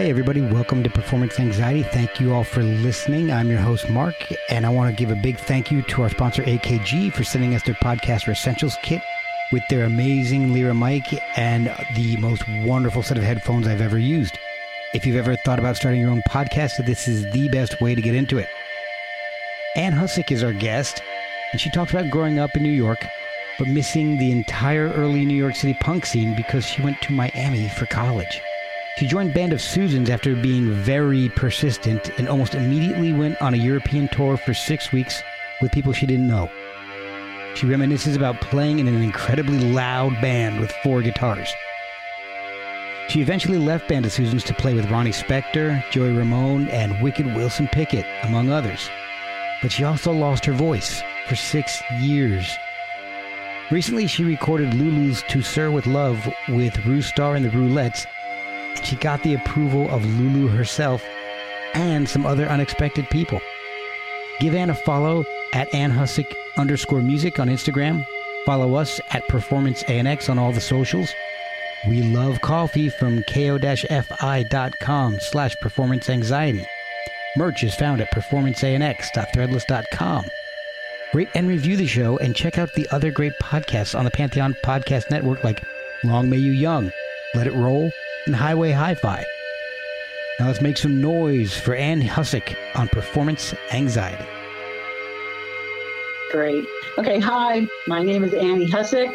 Hey, everybody, welcome to Performance Anxiety. Thank you all for listening. I'm your host, Mark, and I want to give a big thank you to our sponsor, AKG, for sending us their Podcaster Essentials kit with their amazing Lyra mic and the most wonderful set of headphones I've ever used. If you've ever thought about starting your own podcast, this is the best way to get into it. Anne Husick is our guest, and she talks about growing up in New York, but missing the entire early New York City punk scene because she went to Miami for college. She joined Band of Susans after being very persistent and almost immediately went on a European tour for six weeks with people she didn't know. She reminisces about playing in an incredibly loud band with four guitars. She eventually left Band of Susans to play with Ronnie Spector, Joey Ramone, and Wicked Wilson Pickett, among others. But she also lost her voice for six years. Recently, she recorded Lulu's To Sir with Love with Roostar and the Roulettes she got the approval of Lulu herself and some other unexpected people. Give Anne a follow at Anne Husick underscore music on Instagram. Follow us at Performance ANX on all the socials. We love coffee from ko-fi.com slash performance anxiety. Merch is found at performanceanx.threadless.com. Rate and review the show and check out the other great podcasts on the Pantheon Podcast Network like Long May You Young, Let It Roll, and Highway Hi-Fi. Now let's make some noise for Anne Husick on performance anxiety. Great. Okay, hi. My name is Annie Husick.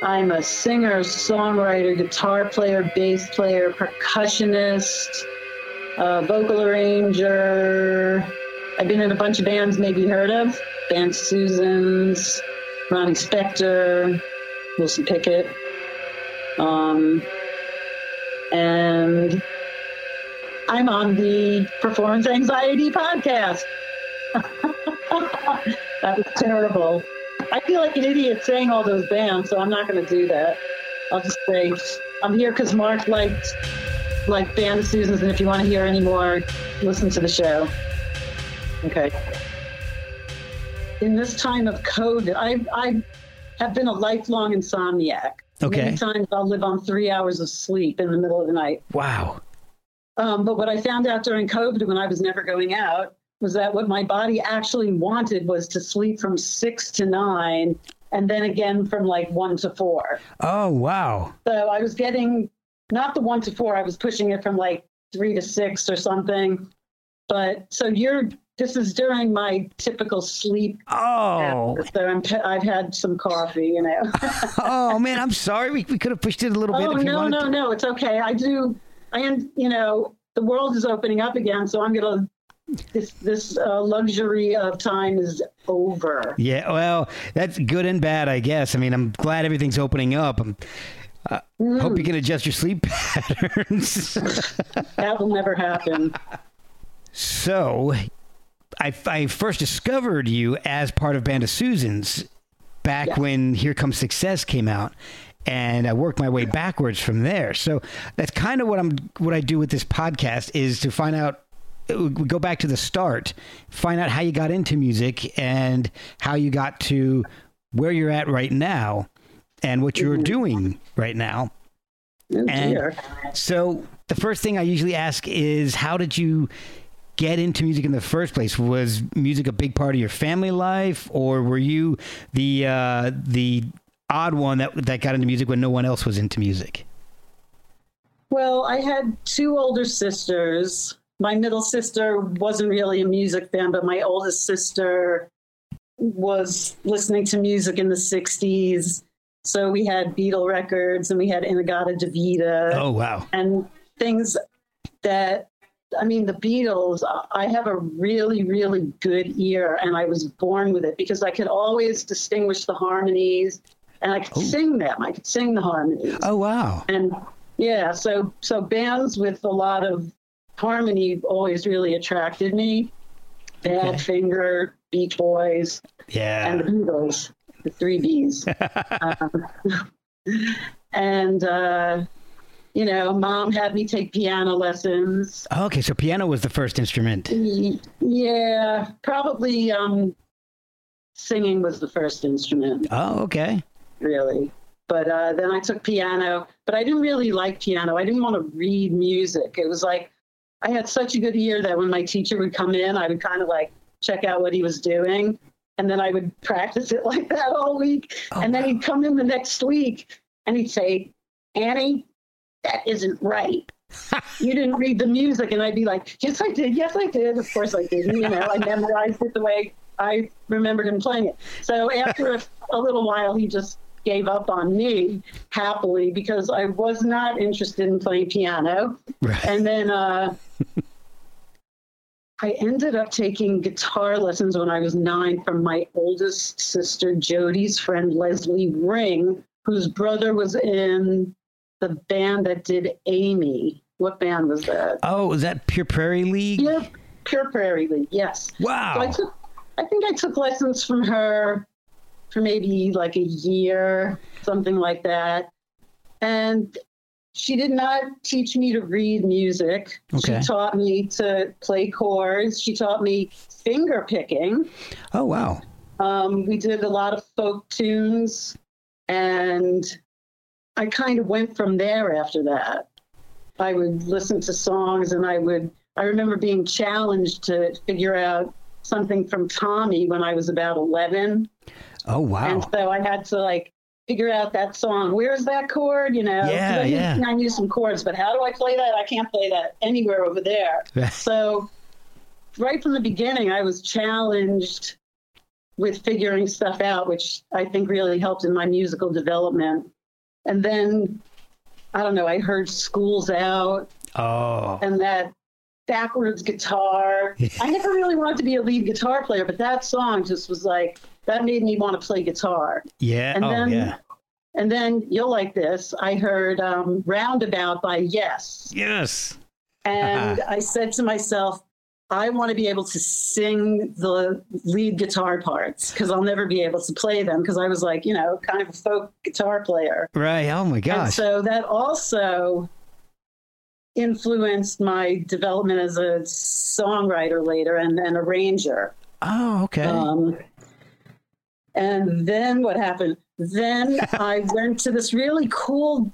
I'm a singer, songwriter, guitar player, bass player, percussionist, uh, vocal arranger. I've been in a bunch of bands, maybe heard of. Band Susans, Ronnie Spector, Wilson Pickett. Um, and I'm on the Performance Anxiety podcast. that was terrible. I feel like an idiot saying all those bands, so I'm not going to do that. I'll just say I'm here because Mark liked like Band of Susans, and if you want to hear any more, listen to the show. Okay. In this time of COVID, I I have been a lifelong insomniac. Okay. Many times I'll live on three hours of sleep in the middle of the night. Wow. Um, but what I found out during COVID, when I was never going out, was that what my body actually wanted was to sleep from six to nine, and then again from like one to four. Oh, wow. So I was getting not the one to four, I was pushing it from like three to six or something. But so you're this is during my typical sleep. Oh. So I'm, I've had some coffee, you know. oh man, I'm sorry. We, we could have pushed it a little bit. oh no, no, to. no, it's okay. I do. I am. You know, the world is opening up again, so I'm gonna. This this uh, luxury of time is over. Yeah, well, that's good and bad, I guess. I mean, I'm glad everything's opening up. I'm, uh, Hope you can adjust your sleep patterns. That will never happen. so, I, I first discovered you as part of Band of Susans back Yes. when Here Comes Success came out. And I worked my way backwards from there. So that's kind of what I'm what I do with this podcast is to find out we go back to the start, find out how you got into music and how you got to where you're at right now and what you're mm-hmm. doing right now. Oh And so the first thing I usually ask is, how did you get into music in the first place? Was music a big part of your family life, or were you the uh, the odd one that that got into music when no one else was into music? Well, I had two older sisters. My middle sister wasn't really a music fan, but my oldest sister was listening to music in the 60s. So we had Beatle records and we had In-A-Gadda-Da-Vida. Oh, wow. And things that, I mean, the Beatles, I have a really, really good ear and I was born with it because I could always distinguish the harmonies and I could Oh. sing them. I could sing the harmonies. Oh, wow. And yeah, so so bands with a lot of harmony always really attracted me. Badfinger, Beach Boys, yeah. and the Beatles, the three Bs. um, and uh, you know, mom had me take piano lessons. Okay, so piano was the first instrument. Yeah, probably um, singing was the first instrument. Oh, okay. really. But uh, then I took piano, but I didn't really like piano. I didn't want to read music. It was like I had such a good ear that when my teacher would come in, I would kind of like check out what he was doing. And then I would practice it like that all week. Oh, and then wow. he'd come in the next week and he'd say, Annie, that isn't right. you didn't read the music. And I'd be like, yes, I did. Yes, I did. Of course I did. You know, I memorized it the way I remembered him playing it. So after a, a little while, he just gave up on me happily because I was not interested in playing piano. Right. And then uh, I ended up taking guitar lessons when I was nine from my oldest sister, Jody's friend, Leslie Ring, whose brother was in the band that did Amy. What band was that? Oh, was that Pure Prairie League? Yeah, Pure Prairie League, yes. So I Wow. took, I think I took lessons from her for maybe like a year, something like that. And she did not teach me to read music. Okay. She taught me to play chords. She taught me finger picking. Oh, wow. Um, we did a lot of folk tunes, and I kind of went from there after that. I would listen to songs, and I would. I remember being challenged to figure out something from Tommy when I was about 11. Oh, wow. and so I had to like figure out that song. Where's that chord? You know, Yeah, I knew, yeah. I knew some chords, but how do I play that? I can't play that anywhere over there. So, right from the beginning, I was challenged with figuring stuff out, which I think really helped in my musical development. And then, I don't know, I heard Schools Out oh. and that backwards guitar. I never really wanted to be a lead guitar player, but that song just was like, that made me want to play guitar. Yeah. And oh, then, yeah. and then you'll like this. I heard um, Roundabout by Yes. Yes. And I said to myself, I want to be able to sing the lead guitar parts because I'll never be able to play them because I was like, you know, kind of a folk guitar player. Right. Oh, my And gosh. so that also influenced my development as a songwriter later and an arranger. oh, okay. Um, and then what happened? Then I went to this really cool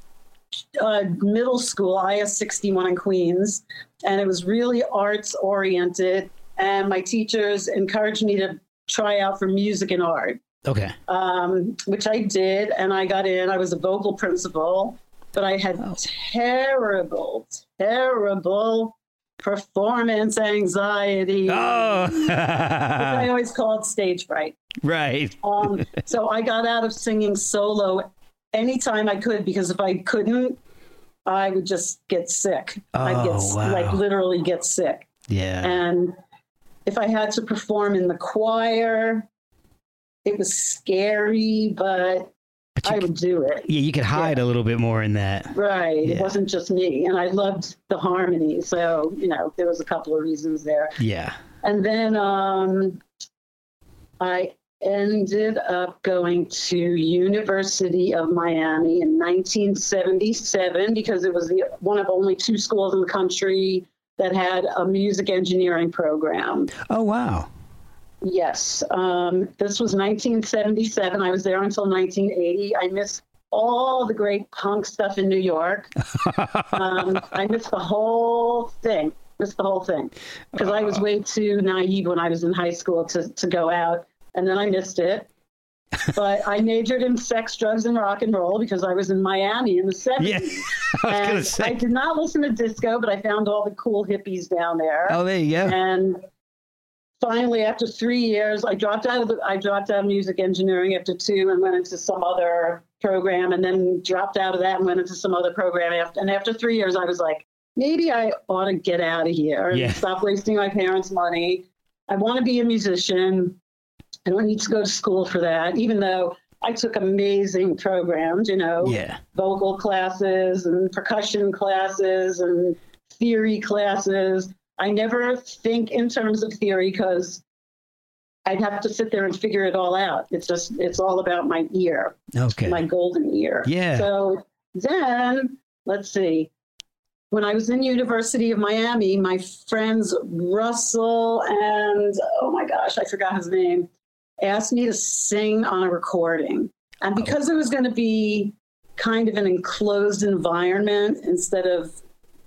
uh, middle school, IS 61 in Queens, and it was really arts oriented. And my teachers encouraged me to try out for music and art, okay. um, which I did. And I got in. I was a vocal principal, but I had Oh. terrible, terrible performance anxiety. Oh. which I always called stage fright. right. Um, so I got out of singing solo anytime I could because if I couldn't, I would just get sick. I'd get Oh, wow. like literally get sick. Yeah. And if I had to perform in the choir, it was scary, but, But I would do it. yeah, you could hide a little bit more in that. Right. Yeah. It wasn't just me. And I loved the harmony. So, you know, there was a couple of reasons there. Yeah. And then um, I ended up going to University of Miami in 1977 because it was the, one of only two schools in the country that had a music engineering program. Oh, wow. Yes, um, this was 1977. I was there until 1980. I missed all the great punk stuff in New York. um, I missed the whole thing. Missed the whole thing because I was way too naive when I was in high school to to go out, and then I missed it. but I majored in sex, drugs, and rock and roll because I was in Miami in the 70s. Yeah, I was and. I did not listen to disco, but I found all the cool hippies down there. oh, there you go. And finally, after three years, I dropped out of the, I dropped out of music engineering after two and went into some other program, and then dropped out of that and went into some other program. After, and after three years, I was like, maybe I ought to get out of here and Yeah. stop wasting my parents' money. I want to be a musician. I don't need to go to school for that, even though I took amazing programs, you know, Yeah. vocal classes and percussion classes and theory classes. I never think in terms of theory because I'd have to sit there and figure it all out. It's just, it's all about my ear, Okay. my golden ear. Yeah. So then, let's see. When I was in University of Miami, my friends Russell and oh my gosh, I forgot his name, asked me to sing on a recording. And because it was going to be kind of an enclosed environment instead of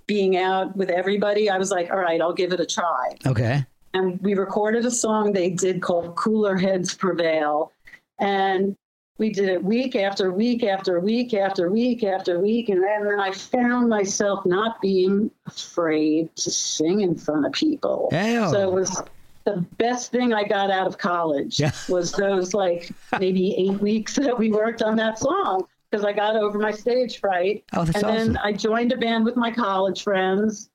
being out with everybody, I was like, all right, I'll give it a try Okay. and we recorded a song they did called Cooler Heads Prevail. And we did it week after week after week after week after week. And then I found myself not being afraid to sing in front of people. Hell. So it was the best thing I got out of college Yeah. was those like maybe eight weeks that we worked on that song because I got over my stage fright. Oh, that's and awesome. then I joined a band with my college friends.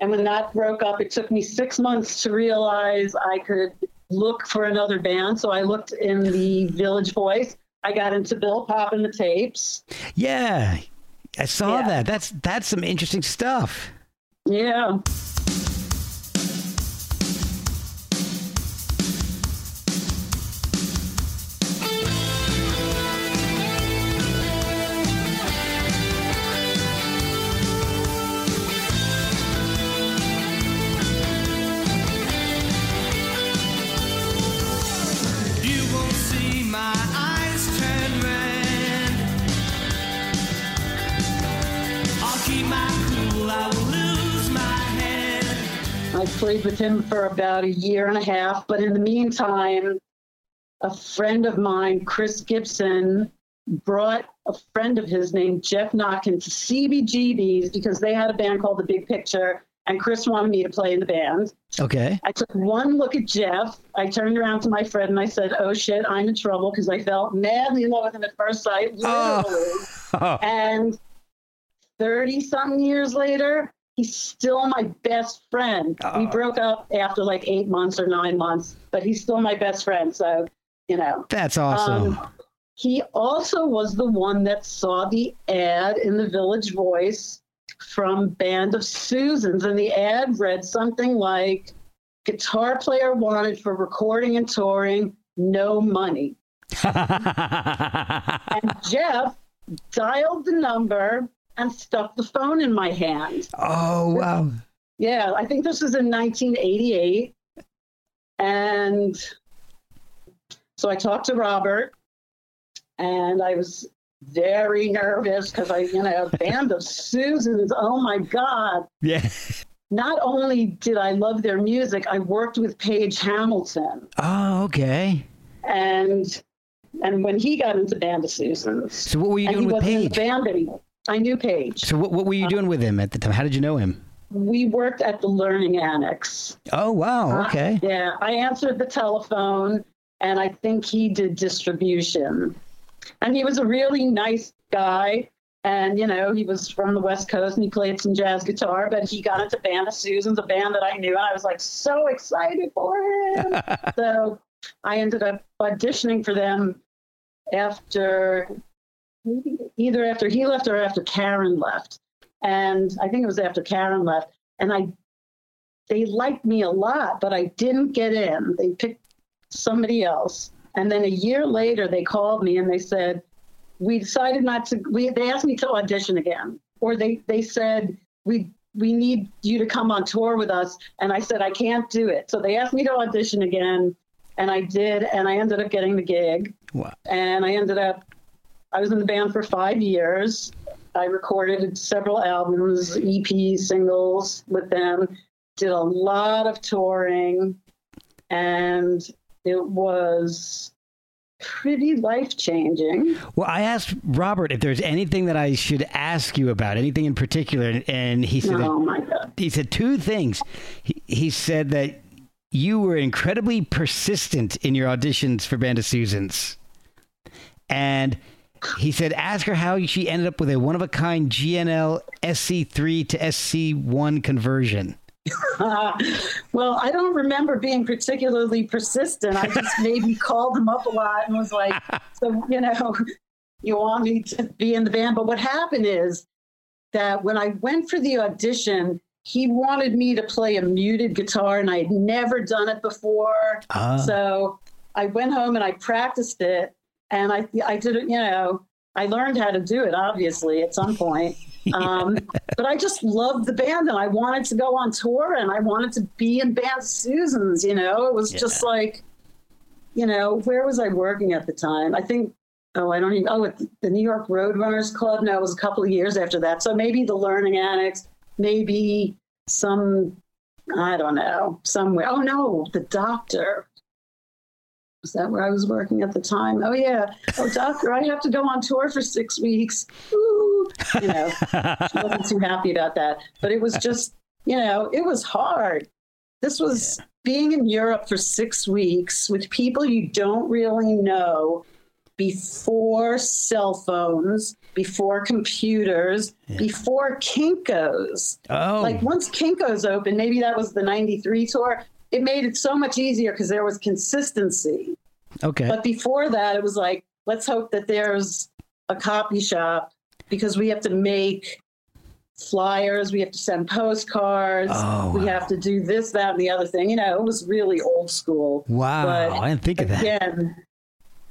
And when that broke up, it took me six months to realize I could look for another band. So I looked in the Village Voice. I got into Bill Popp and the tapes. Yeah. I saw Yeah. that. That's that's some interesting stuff. Yeah. Played with him for about a year and a half. But in the meantime, a friend of mine, Chris Gibson, brought a friend of his named Jeff Knockin to CBGB's because they had a band called The Big Picture. And Chris wanted me to play in the band. Okay. I took one look at Jeff. I turned around to my friend and I said, Oh shit, I'm in trouble because I felt madly in love with him at first sight, literally. Oh. And 30 something years later, he's still my best friend. We Oh. broke up after like eight months or nine months, but he's still my best friend. So, you know. That's awesome. Um, he also was the one that saw the ad in the Village Voice from Band of Susans, and the ad read something like guitar player wanted for recording and touring, no money. And Jeff dialed the number and stuck the phone in my hand. oh wow. Yeah, I think this was in 1988. And so I talked to Robert, and I was very nervous because I, you know, band of Susans. Oh my God. Yeah. Not only did I love their music, I worked with Paige Hamilton. Oh, okay. And and when he got into Band of Susans, So what were you doing with wasn't in the Paige? band anymore. I knew Paige. So what, what were you doing with him at the time? How did you know him? We worked at the Learning Annex. Oh wow. Uh, okay. Yeah, I answered the telephone, and I think he did distribution. And he was a really nice guy. And, you know, he was from the West Coast and he played some jazz guitar, but he got into Band of Susans, a band that I knew. And I was like so excited for him. so I ended up auditioning for them after maybe either after he left or after Karen left. And I think it was after Karen left. And I they liked me a lot, but I didn't get in. They picked somebody else. And then a year later, they called me and they said, "We decided not to." We, they asked me to audition again, or they they said, "We we need you to come on tour with us." And I said, "I can't do it." So they asked me to audition again, and I did, and I ended up getting the gig, Wow. and I ended up I was in the band for five years. I recorded several albums, EP singles with them, did a lot of touring, and it was pretty life changing. Well, I asked Robert if there's anything that I should ask you about, anything in particular, and he said Oh my God. he said two things. He, he said that you were incredibly persistent in your auditions for Band of Susans, and he said ask her how she ended up with a one of a kind G&L SC3 to SC1 conversion. well, I don't remember being particularly persistent. I just maybe called him up a lot and was like, so, you know, you want me to be in the band. But what happened is that when I went for the audition, he wanted me to play a muted guitar, and I had never done it before. Ah. So I went home and I practiced it, and I I did it. You know, I learned how to do it obviously at some point. Um, but I just loved the band, and I wanted to go on tour, and I wanted to be in Band Susans. You know, it was just like, you know, where was I working at the time? I think. Oh, I don't even. Oh, at the New York Roadrunners Club. No, it was a couple of years after that. So maybe the Learning Annex, maybe some, I don't know, somewhere. Oh no, the Doctor. Was that where I was working at the time? Oh yeah. Oh doctor, I have to go on tour for six weeks. Ooh. You know, she wasn't too happy about that. But it was just, you know, it was hard. This was being in Europe for six weeks with people you don't really know before cell phones, before computers, before Kinkos. Oh, Like once Kinko's opened, maybe that was the 93 tour, it made it so much easier because there was consistency. okay. But before that, it was like, let's hope that there's a copy shop because we have to make flyers, we have to send postcards, Oh, we wow. have to do this, that, and the other thing. You know, it was really old school. wow, but I didn't think of that. Again,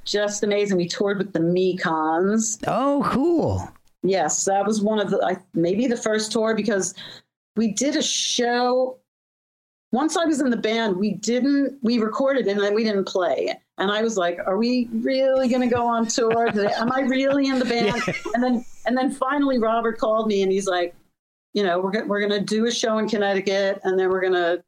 just amazing. We toured with the Mekons. Oh, cool. Yes, that was one of the I, maybe the first tour because we did a show. Once I was in the band, we didn't we recorded and then we didn't play. And I was like, "Are we really going to go on tour? Am I really in the band?" And then and then finally, Robert called me and he's like, "You know, we're we're going to do a show in Connecticut, and then we're going to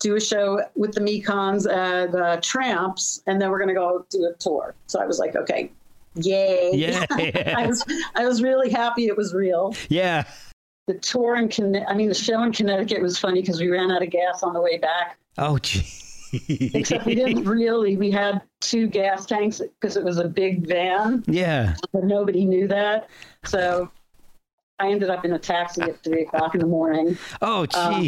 do a show with the Mekons at uh, Tramps, and then we're going to go do a tour." So I was like, "Okay, yay!" I was I was really happy it was real. yeah. The tour in Conne- I mean the show in Connecticut was funny because we ran out of gas on the way back. Oh, gee. Except we didn't really. We had two gas tanks because it was a big van, yeah. but nobody knew that. So I ended up in a taxi at three o'clock in the morning. Oh, Um.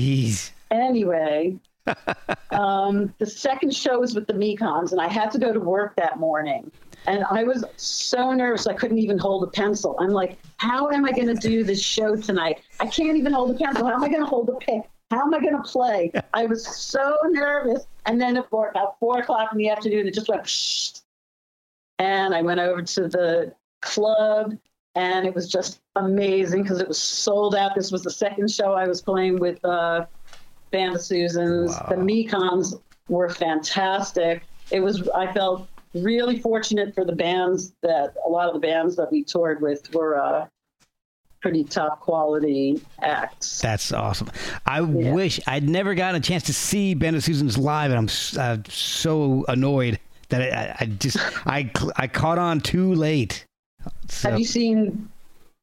Anyway, um, the second show was with the Mekons, and I had to go to work that morning. And I was so nervous I couldn't even hold a pencil. I'm like, how am I going to do this show tonight? I can't even hold a pencil. How am I going to hold a pick? How am I going to play? I was so nervous. And then at four, about four o'clock in the afternoon, it just went shh. And I went over to the club, and it was just amazing because it was sold out. This was the second show I was playing with uh, Band of Susans. The Mekons were fantastic. It was, I felt really fortunate for the bands that a lot of the bands that we toured with were uh, pretty top quality acts. That's awesome. I wish I'd never gotten a chance to see Band of Susans live, and I'm uh, so annoyed that I, I- I just I I caught on too late. So, Have you seen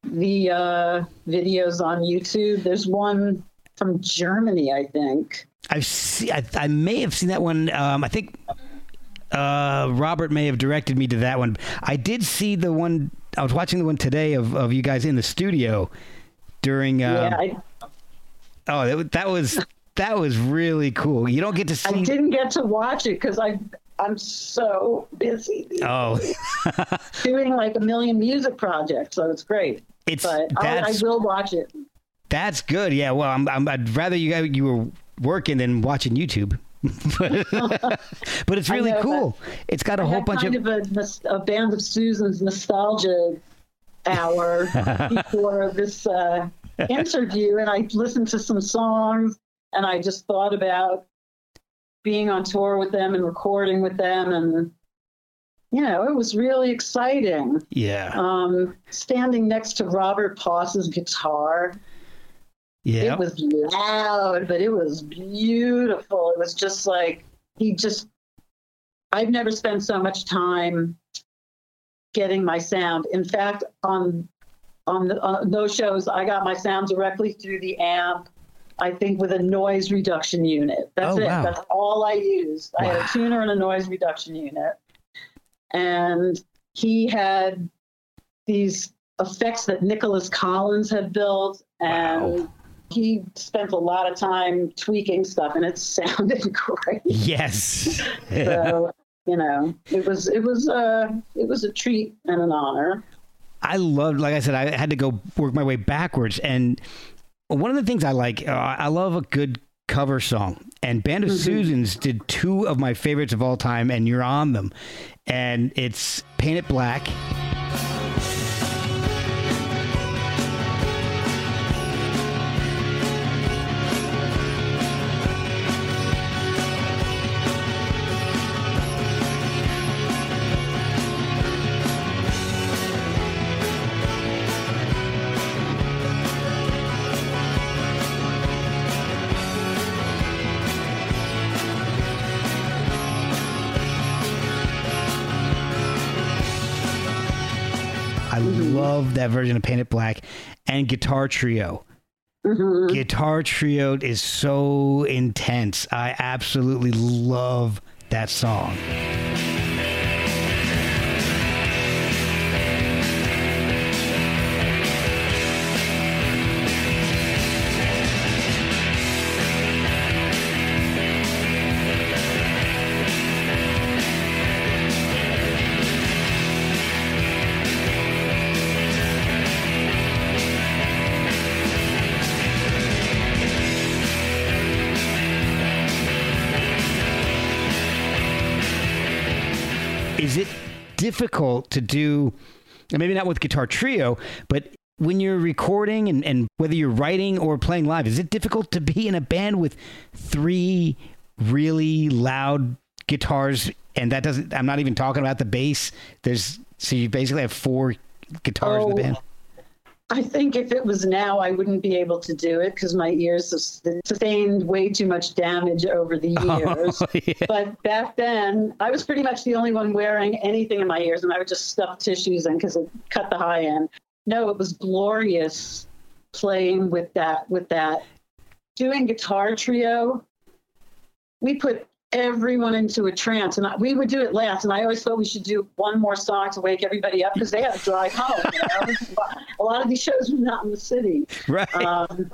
the uh, videos on YouTube? There's one from Germany, I think. I've see, I, I may have seen that one. Um, I think uh, Robert may have directed me to that one. I did see the one. I was watching the one today of, of you guys in the studio during. Uh, yeah, I, Oh, that, that was that was really cool. You don't get to see. I didn't get to watch it because I I'm so busy Oh, doing like a million music projects, so it's great. it's But I, I will watch it. That's good. Yeah. Well, I'm, I'm, I'd rather you you were working than watching YouTube. But, but it's really know, cool. It's got a whole bunch kind of. of, a, a band of Susan's nostalgia hour before this uh, interview, and I listened to some songs, and I just thought about being on tour with them and recording with them, and you know, it was really exciting. Yeah. Um, standing next to Robert Poss's guitar, yeah. it was loud, but it was beautiful. It was just like he just. I've never spent so much time getting my sound. In fact, on on, the, on those shows, I got my sound directly through the amp. I think with a noise reduction unit. That's Oh, it. wow. That's all I used. I had a tuner and a noise reduction unit. And he had these effects that Nicolas Collins had built. And Wow. He spent a lot of time tweaking stuff and it sounded great. yes. So, you know, it was it was uh it was a treat and an honor. I loved, like I said, I had to go work my way backwards. And one of the things I like, uh, I love a good cover song. And Band of Susans did two of my favorites of all time, and you're on them. And it's Paint It Black. Love that version of Paint It Black and Guitar Trio. Mm-hmm. Guitar Trio is so intense. I absolutely love that song. Difficult to do and maybe not with guitar trio but when you're recording and, and whether you're writing or playing live is it difficult to be in a band with three really loud guitars? And that doesn't i'm not even talking about the bass. There's so you basically have four guitars in the Oh, band I think if it was now, I wouldn't be able to do it because my ears have sustained way too much damage over the oh, years. Oh, yeah. But back then, I was pretty much the only one wearing anything in my ears, and I would just stuff tissues in because it cut the high end. No, it was glorious playing with that. With that, doing guitar trio, we put everyone into a trance, and I, we would do it last. And I always thought we should do one more song to wake everybody up because they had to drive home. You know? a lot of these shows were not in the city. right Um,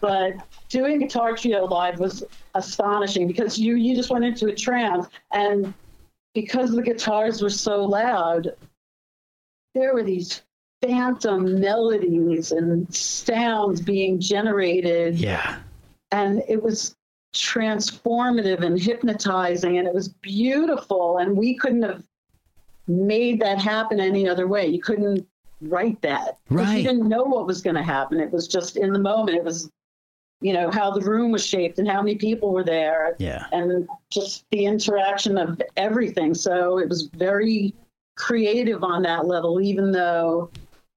but doing guitar trio live was astonishing because you you just went into a trance, and because the guitars were so loud, there were these phantom melodies and sounds being generated yeah and it was transformative and hypnotizing and it was beautiful and we couldn't have made that happen any other way. You couldn't write that. Right. you didn't know what was going to happen it was just in the moment it was you know how the room was shaped and how many people were there. Yeah. And just the interaction of everything. So it was very creative on that level even though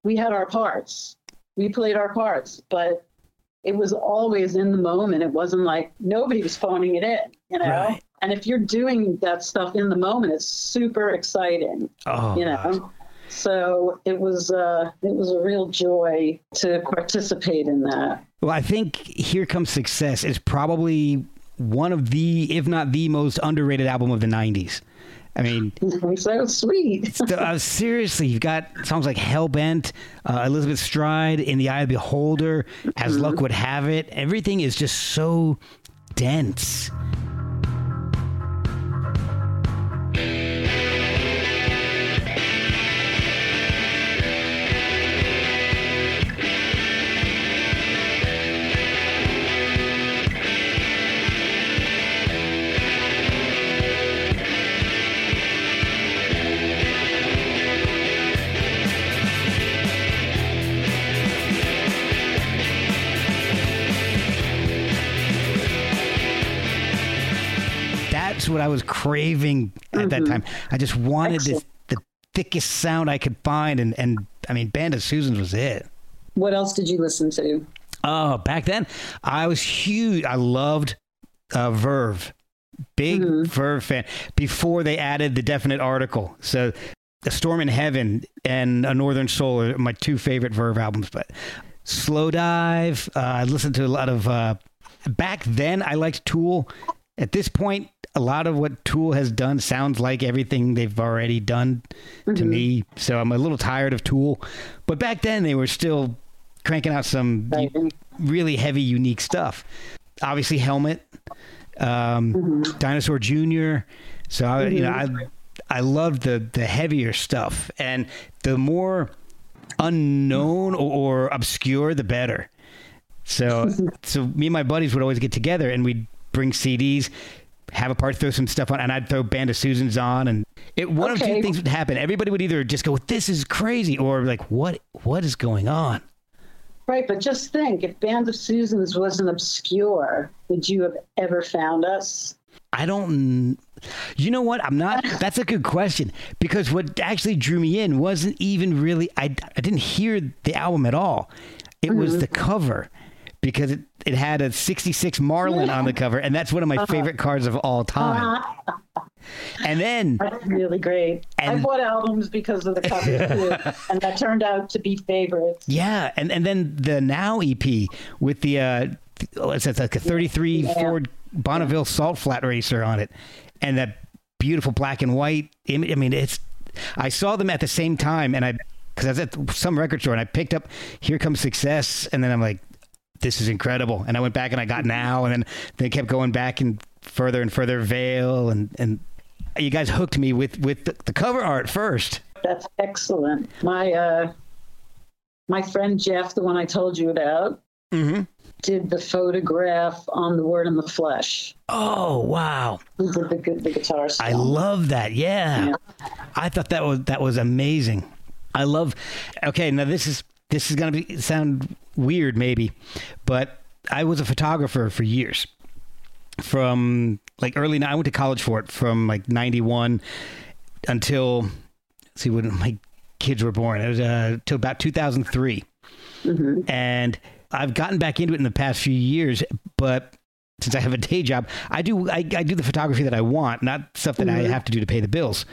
we had our parts. We played our parts but it was always in the moment. It wasn't like nobody was phoning it in, you know. Right. And if you're doing that stuff in the moment, it's super exciting, oh you know. gosh. So it was uh, it was a real joy to participate in that. Well, I think Here Comes Success is probably one of the, if not the most underrated album of the 90s. I mean, so sweet. uh, seriously, you've got songs like Hellbent, uh, Elizabeth Stride, In the Eye of the Beholder, As Luck Would Have It. Everything is just so dense. That's what I was craving at that time. I just wanted this, the thickest sound I could find, and and I mean, Band of Susans was it. What else did you listen to? Oh, back then I was huge. I loved uh, Verve, big Verve fan. Before they added the definite article, so "A Storm in Heaven" and "A Northern Soul" are my two favorite Verve albums. But Slowdive, uh, I listened to a lot of. Uh, back then, I liked Tool. At this point, a lot of what Tool has done sounds like everything they've already done to mm-hmm. me. So I'm a little tired of Tool. But back then, they were still cranking out some Right. really heavy, unique stuff. Obviously, Helmet, um, mm-hmm. Dinosaur Jr. So I, you know, mm-hmm. I I loved the the heavier stuff, and the more unknown or, or obscure, the better. So so me and my buddies would always get together, and we'd bring CDs. Have a party, throw some stuff on, and I'd throw Band of Susans on, and it one of two things would happen. Everybody would either just go, "This is crazy," or like, "What? What is going on?" Right, but just think if Band of Susans wasn't obscure, would you have ever found us? I don't. You know what? I'm not. That's a good question because what actually drew me in wasn't even really. I, I didn't hear the album at all. It was mm-hmm. the cover because it, it had a 66 Marlin on the cover, and that's one of my favorite cards of all time. And then That's really great. I bought albums because of the cover too, and that turned out to be favorites. Yeah, and and then the Now EP with the uh, it's it's like a 33 Yeah. Ford Bonneville Salt Flat Racer on it, and that beautiful black and white image. I mean, it's. I saw them at the same time, and I because I was at some record store and I picked up "Here Comes Success," and then I'm like, "This is incredible!" And I went back and I got Now, and then they kept going back and further and further Veil, and and you guys hooked me with with the, the cover art first. That's excellent. My uh, my friend Jeff, the one I told you about, Mm-hmm. did the photograph on the Word and the Flesh. Oh wow! He did the, the guitar stuff. I love that. Yeah. I thought that was that was amazing. I love Okay, now this is this is going to be sound weird maybe, but I was a photographer for years. From like early I went to college for it from like 91 until let's see when my kids were born. It was uh till about 2003. And I've gotten back into it in the past few years, but since I have a day job, I do I, I do the photography that I want, not stuff that I have to do to pay the bills.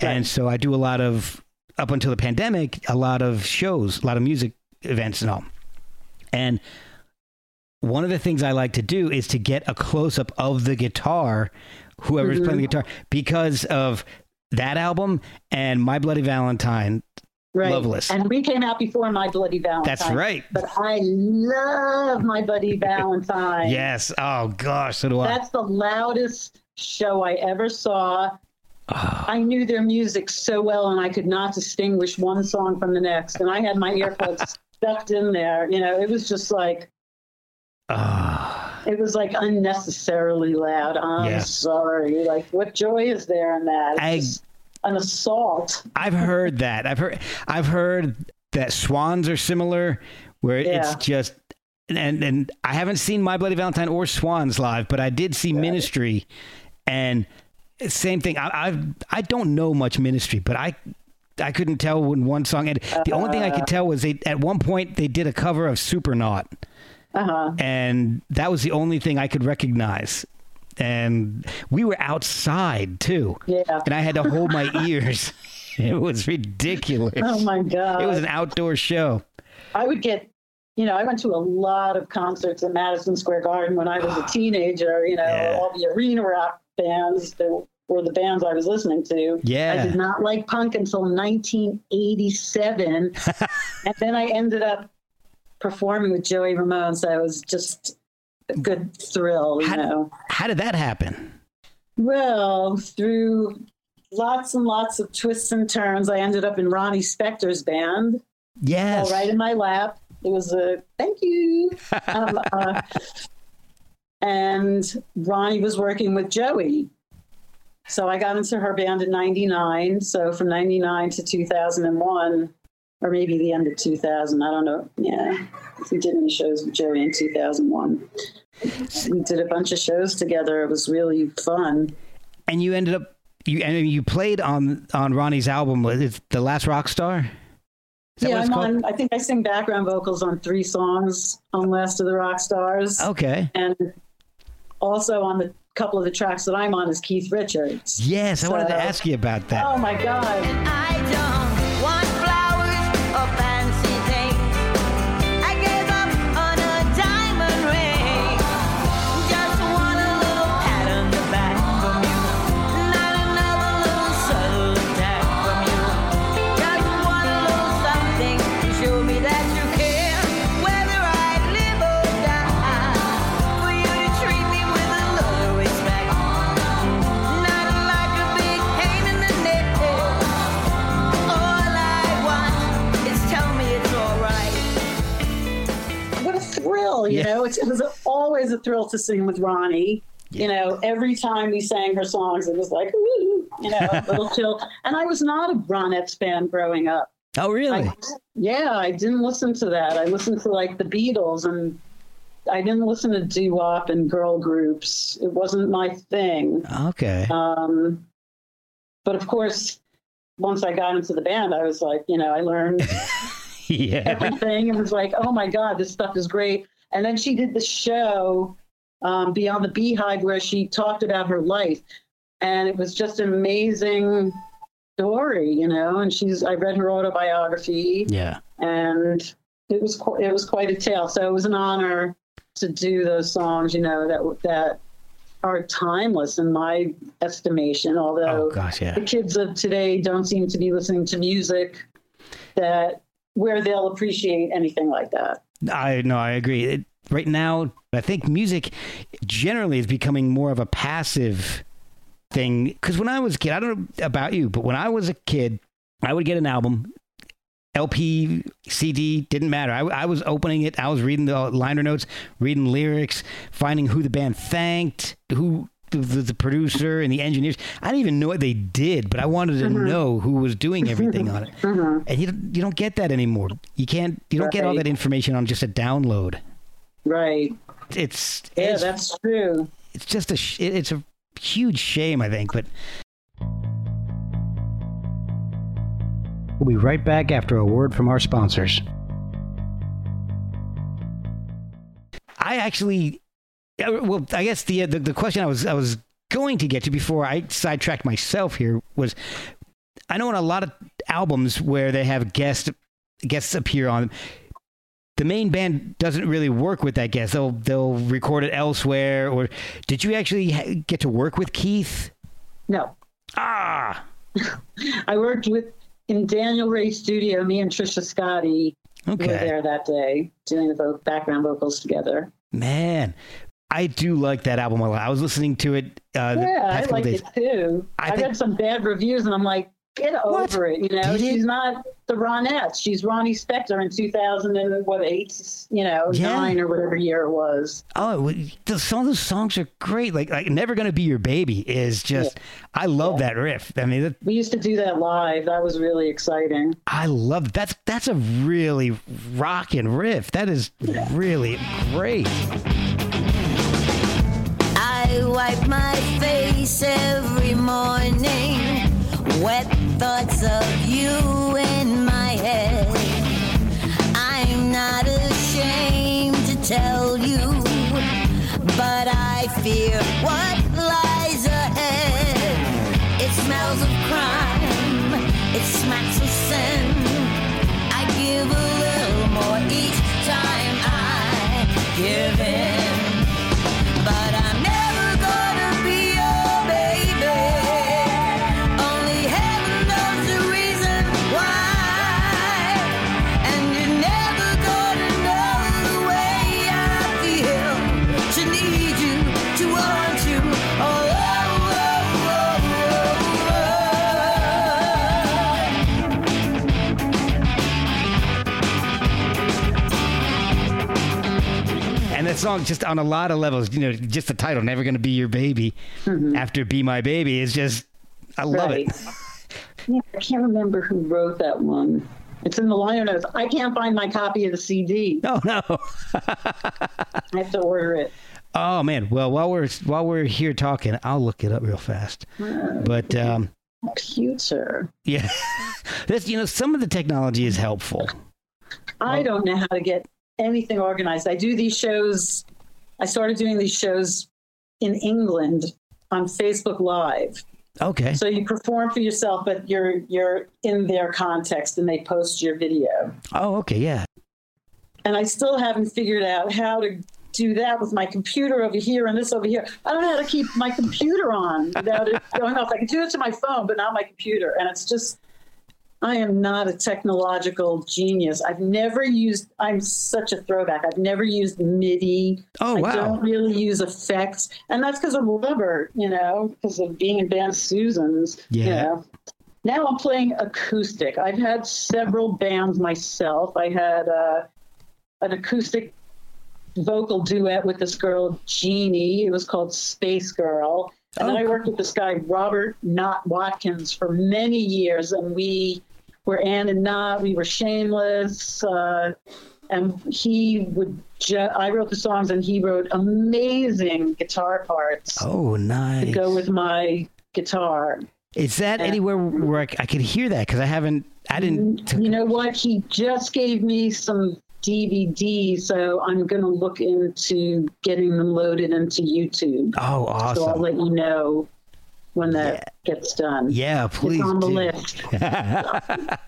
And so I do a lot of up until the pandemic, a lot of shows, a lot of music events and all. And one of the things I like to do is to get a close up of the guitar, whoever's playing the guitar, because of that album and My Bloody Valentine. right. Loveless. And we came out before My Bloody Valentine. That's right. But I love My Bloody Valentine. Yes. Oh gosh, so do I. That's the loudest show I ever saw. Ah. I knew their music so well, and I could not distinguish one song from the next. And I had my earphones stuffed in there. You know, it was just like Ah. it was like unnecessarily loud. I'm sorry. Like, what joy is there in that? It's I- just an assault. I've heard that. I've heard. I've heard that swans are similar, where Yeah. it's just. And and I haven't seen My Bloody Valentine or Swans live, but I did see Ministry, and same thing. I I've, I don't know much Ministry, but I I couldn't tell when one song. And the only thing I could tell was they at one point they did a cover of Supernaut, Uh huh. and that was the only thing I could recognize. And we were outside too, Yeah. and I had to hold my ears. It was ridiculous. Oh my God. It was an outdoor show. I would get, you know, I went to a lot of concerts at Madison Square Garden when I was a teenager, you know, Yeah. all the arena rock bands that were the bands I was listening to. Yeah. I did not like punk until 1987. and then I ended up performing with Joey Ramone. So it was just a good thrill, you How- know. How did that happen? Well, through lots and lots of twists and turns, I ended up in Ronnie Spector's band. Yes. right in my lap. It was a thank you. um, uh, and Ronnie was working with Joey. So I got into her band in 99. So from 99 to 2001, or maybe the end of 2000, I don't know. Yeah. We did any shows with Joey in 2001. We did a bunch of shows together. It was really fun. And you ended up you and you played on on Ronnie's album. The Last Rock Star. Yeah, I'm called? on. I think I sing background vocals on three songs on Last of the Rock Stars, Okay. and also on the couple of the tracks that I'm on is Keith Richards. Yes, I wanted to ask you about that. Oh my God! Thrill! You Yeah. know, it's, it was always a thrill to sing with Ronnie. You know, every time we sang her songs, it was like, ooh, you know, a little chill. And I was not a Ronettes fan growing up. Oh, really? I, yeah, I didn't listen to that. I listened to like the Beatles and I didn't listen to doo wop and girl groups. It wasn't my thing. okay. Um, but of course, once I got into the band, I was like, you know, I learned yeah. everything and was like, oh my God, this stuff is great. And then she did the show um, Beyond the Beehive where she talked about her life. And it was just an amazing story, you know. And she's, I read her autobiography Yeah. and it was qu- it was quite a tale. So it was an honor to do those songs, you know, that that are timeless in my estimation. Although Oh gosh, yeah. the kids of today don't seem to be listening to music that where they'll appreciate anything like that. I no, I agree. It, right now, I think music generally is becoming more of a passive thing. Because when I was a kid, I don't know about you, but when I was a kid, I would get an album, LP, CD, didn't matter. I, I was opening it, I was reading the liner notes, reading lyrics, finding who the band thanked, who the, the, producer and the engineers. I didn't even know what they did, but I wanted to mm-hmm. know who was doing everything on it. Mm-hmm. Mm-hmm. And you don't, you don't get that anymore. You can't. You don't get all that information on just a download. Right. It's Yeah, it's, that's true. it's just a it's a huge shame, I think. But we'll be right back after a word from our sponsors. I actually, well, I guess the, the the question I was I was going to get to before I sidetracked myself here was, I know in a lot of albums where they have guest guests appear on them, the main band doesn't really work with that guest. They'll they'll record it elsewhere. Or did you actually ha- get to work with Keith? No. Ah, I worked with in Daniel Rey's studio, me and Trisha Scotty were there that day doing the background vocals together. man. I do like that album a lot. I was listening to it uh, Yeah, I like it too. I I, think- read some bad reviews and I'm like, get What? over it. You know, Did it? she's not the Ronettes. She's Ronnie Spector in 2000 and what eight, you know, Yeah. nine or whatever year it was. Oh, some of those songs are great. Like, like "Never Gonna Be Your Baby" is just. I love that riff. I mean, that, We used to do that live. That was really exciting. I love that's that's a really rocking riff. That is really great. Wipe my face every morning. Wet thoughts of you in my head. I'm not ashamed to tell you, but I fear what lies ahead. It smells of crime, it smacks of sin. I give a little more each time I give in. That song, just on a lot of levels, you know, just the title, "Never Gonna Be Your Baby," after "Be My Baby" is just. I love Right. it. Yeah, I can't remember who wrote that one. It's in the liner notes. I can't find my copy of the CD. Oh no. I have to order it. Oh man. Well, while we're while we're here talking, I'll look it up real fast. But um, Computer. yeah, this you know some of the technology is helpful. I don't know how to get anything organized. I do these shows. I started doing these shows in England on Facebook Live. Okay. So you perform for yourself, but you're you're in their context, and they post your video. Oh, okay. Yeah. And I still haven't figured out how to do that with my computer over here and this over here. I don't know how to keep my computer on without it going off. I can do it to my phone, but not my computer. And it's just, I am not a technological genius. I've never used, I'm such a throwback. I've never used MIDI. Oh, wow. I don't really use effects. And that's because of Robert, you know, because of being in band Susans. You Yeah. know. Now I'm playing acoustic. I've had several bands myself. I had uh, an acoustic vocal duet with this girl, Jeannie. It was called Space Girl. And then Oh, I worked with this guy, Robert Not Watkins, for many years. And we were Ann and Knott. We were shameless. Uh, and he would, ju- I wrote the songs and he wrote amazing guitar parts Oh, nice! to go with my guitar. Is that anywhere where I, I could hear that? Because I haven't. I didn't. You know what? He just gave me some DVDs, so I'm going to look into getting them loaded into YouTube. Oh, awesome! So I'll let you know when that gets done. Yeah, please It's on the do. list.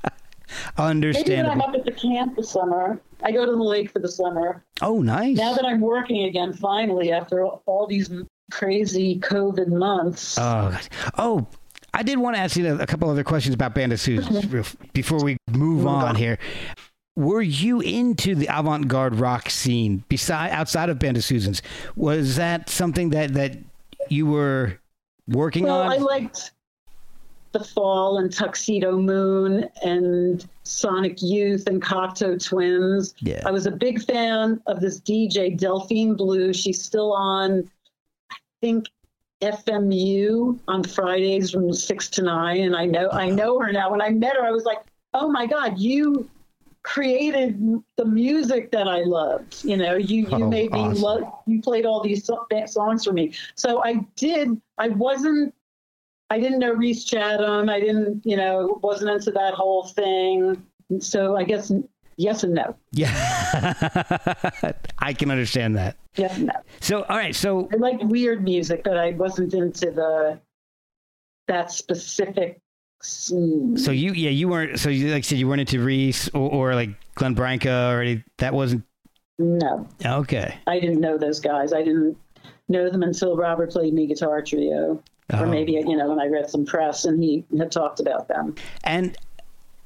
Maybe when I'm up at the camp this summer. I go to the lake for the summer. Oh, nice. Now that I'm working again, finally, after all these crazy COVID months. Oh, oh, I did want to ask you a couple other questions about Band of Susans before we move on here. Were you into the avant-garde rock scene beside outside of Band of Susans? Was that something that that you were working Well, on? I liked The Fall and Tuxedo Moon and Sonic Youth and Cocteau Twins. Yeah. I was a big fan of this DJ, Delphine Blue. She's still on, I think, FMU on Fridays from six to nine. And I know I know her now. When I met her, I was like, oh my God, you created the music that I loved. You know, you you Oh, made me awesome. love. You played all these songs for me. So I did. I wasn't. I didn't know Rhys Chatham. I didn't. You know, wasn't into that whole thing. So I guess yes and no. yeah, I can understand that. Yes and no. So, all right, so I like weird music, but I wasn't into the that specific. So mm. you yeah you weren't so you like I said you weren't into Rhys or, or like Glenn Branca or any, that wasn't no, okay. I didn't know those guys. I didn't know them until Robert played me guitar trio, Oh. or maybe you know when I read some press and he had talked about them. And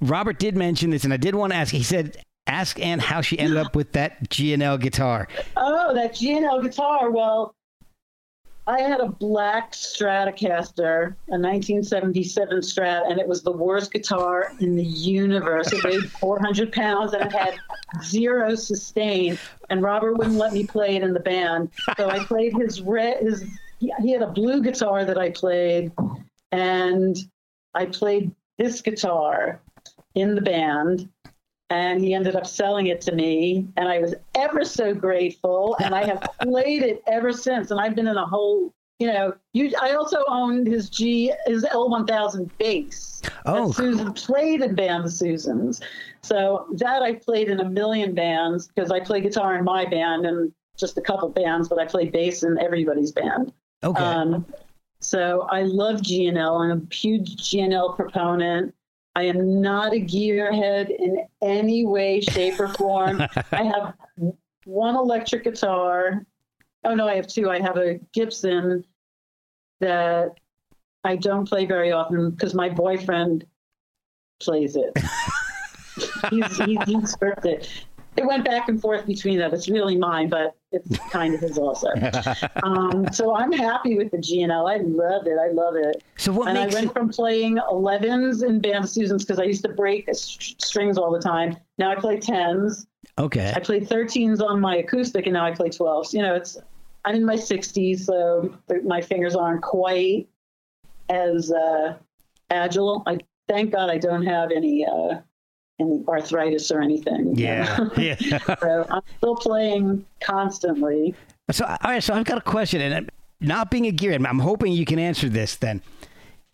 Robert did mention this, and I did want to ask. He said, "Ask Ann how she ended up with that G&L guitar." Oh, that G&L guitar. Well, I had a black Stratocaster, a 1977 Strat, and it was the worst guitar in the universe. It weighed 400 pounds and it had zero sustain. And Robert wouldn't let me play it in the band, so I played his red. His he he had a blue guitar that I played, and I played this guitar in the band and he ended up selling it to me and i was ever so grateful and i have played it ever since and i've been in a whole you know you i also owned his g his l1000 bass Oh. that susan played in band susans so that i played in a million bands because i play guitar in my band and just a couple bands but i play bass in everybody's band Okay. um, so I love G&L. I'm a huge G&L proponent. I am not a gearhead in any way, shape, or form. I have one electric guitar. Oh no, I have two. I have a Gibson that I don't play very often because my boyfriend plays it. he's, he, he scripted it. It went back and forth between that. It's really mine, but it's kind of his also. um, so I'm happy with the G&L. I love it. I love it. so what and I went it, from playing 11s in Band of Susans because I used to break s- strings all the time. Now I play 10s. okay? I play 13s on my acoustic, and now I play 12s. You know, it's I'm in my 60s, so th- my fingers aren't quite as uh, agile. I thank God I don't have any uh, any arthritis or anything. Yeah, yeah. so I'm still playing constantly. So, all right. So I've got a question, and not being a gearhead, I'm hoping you can answer this. Then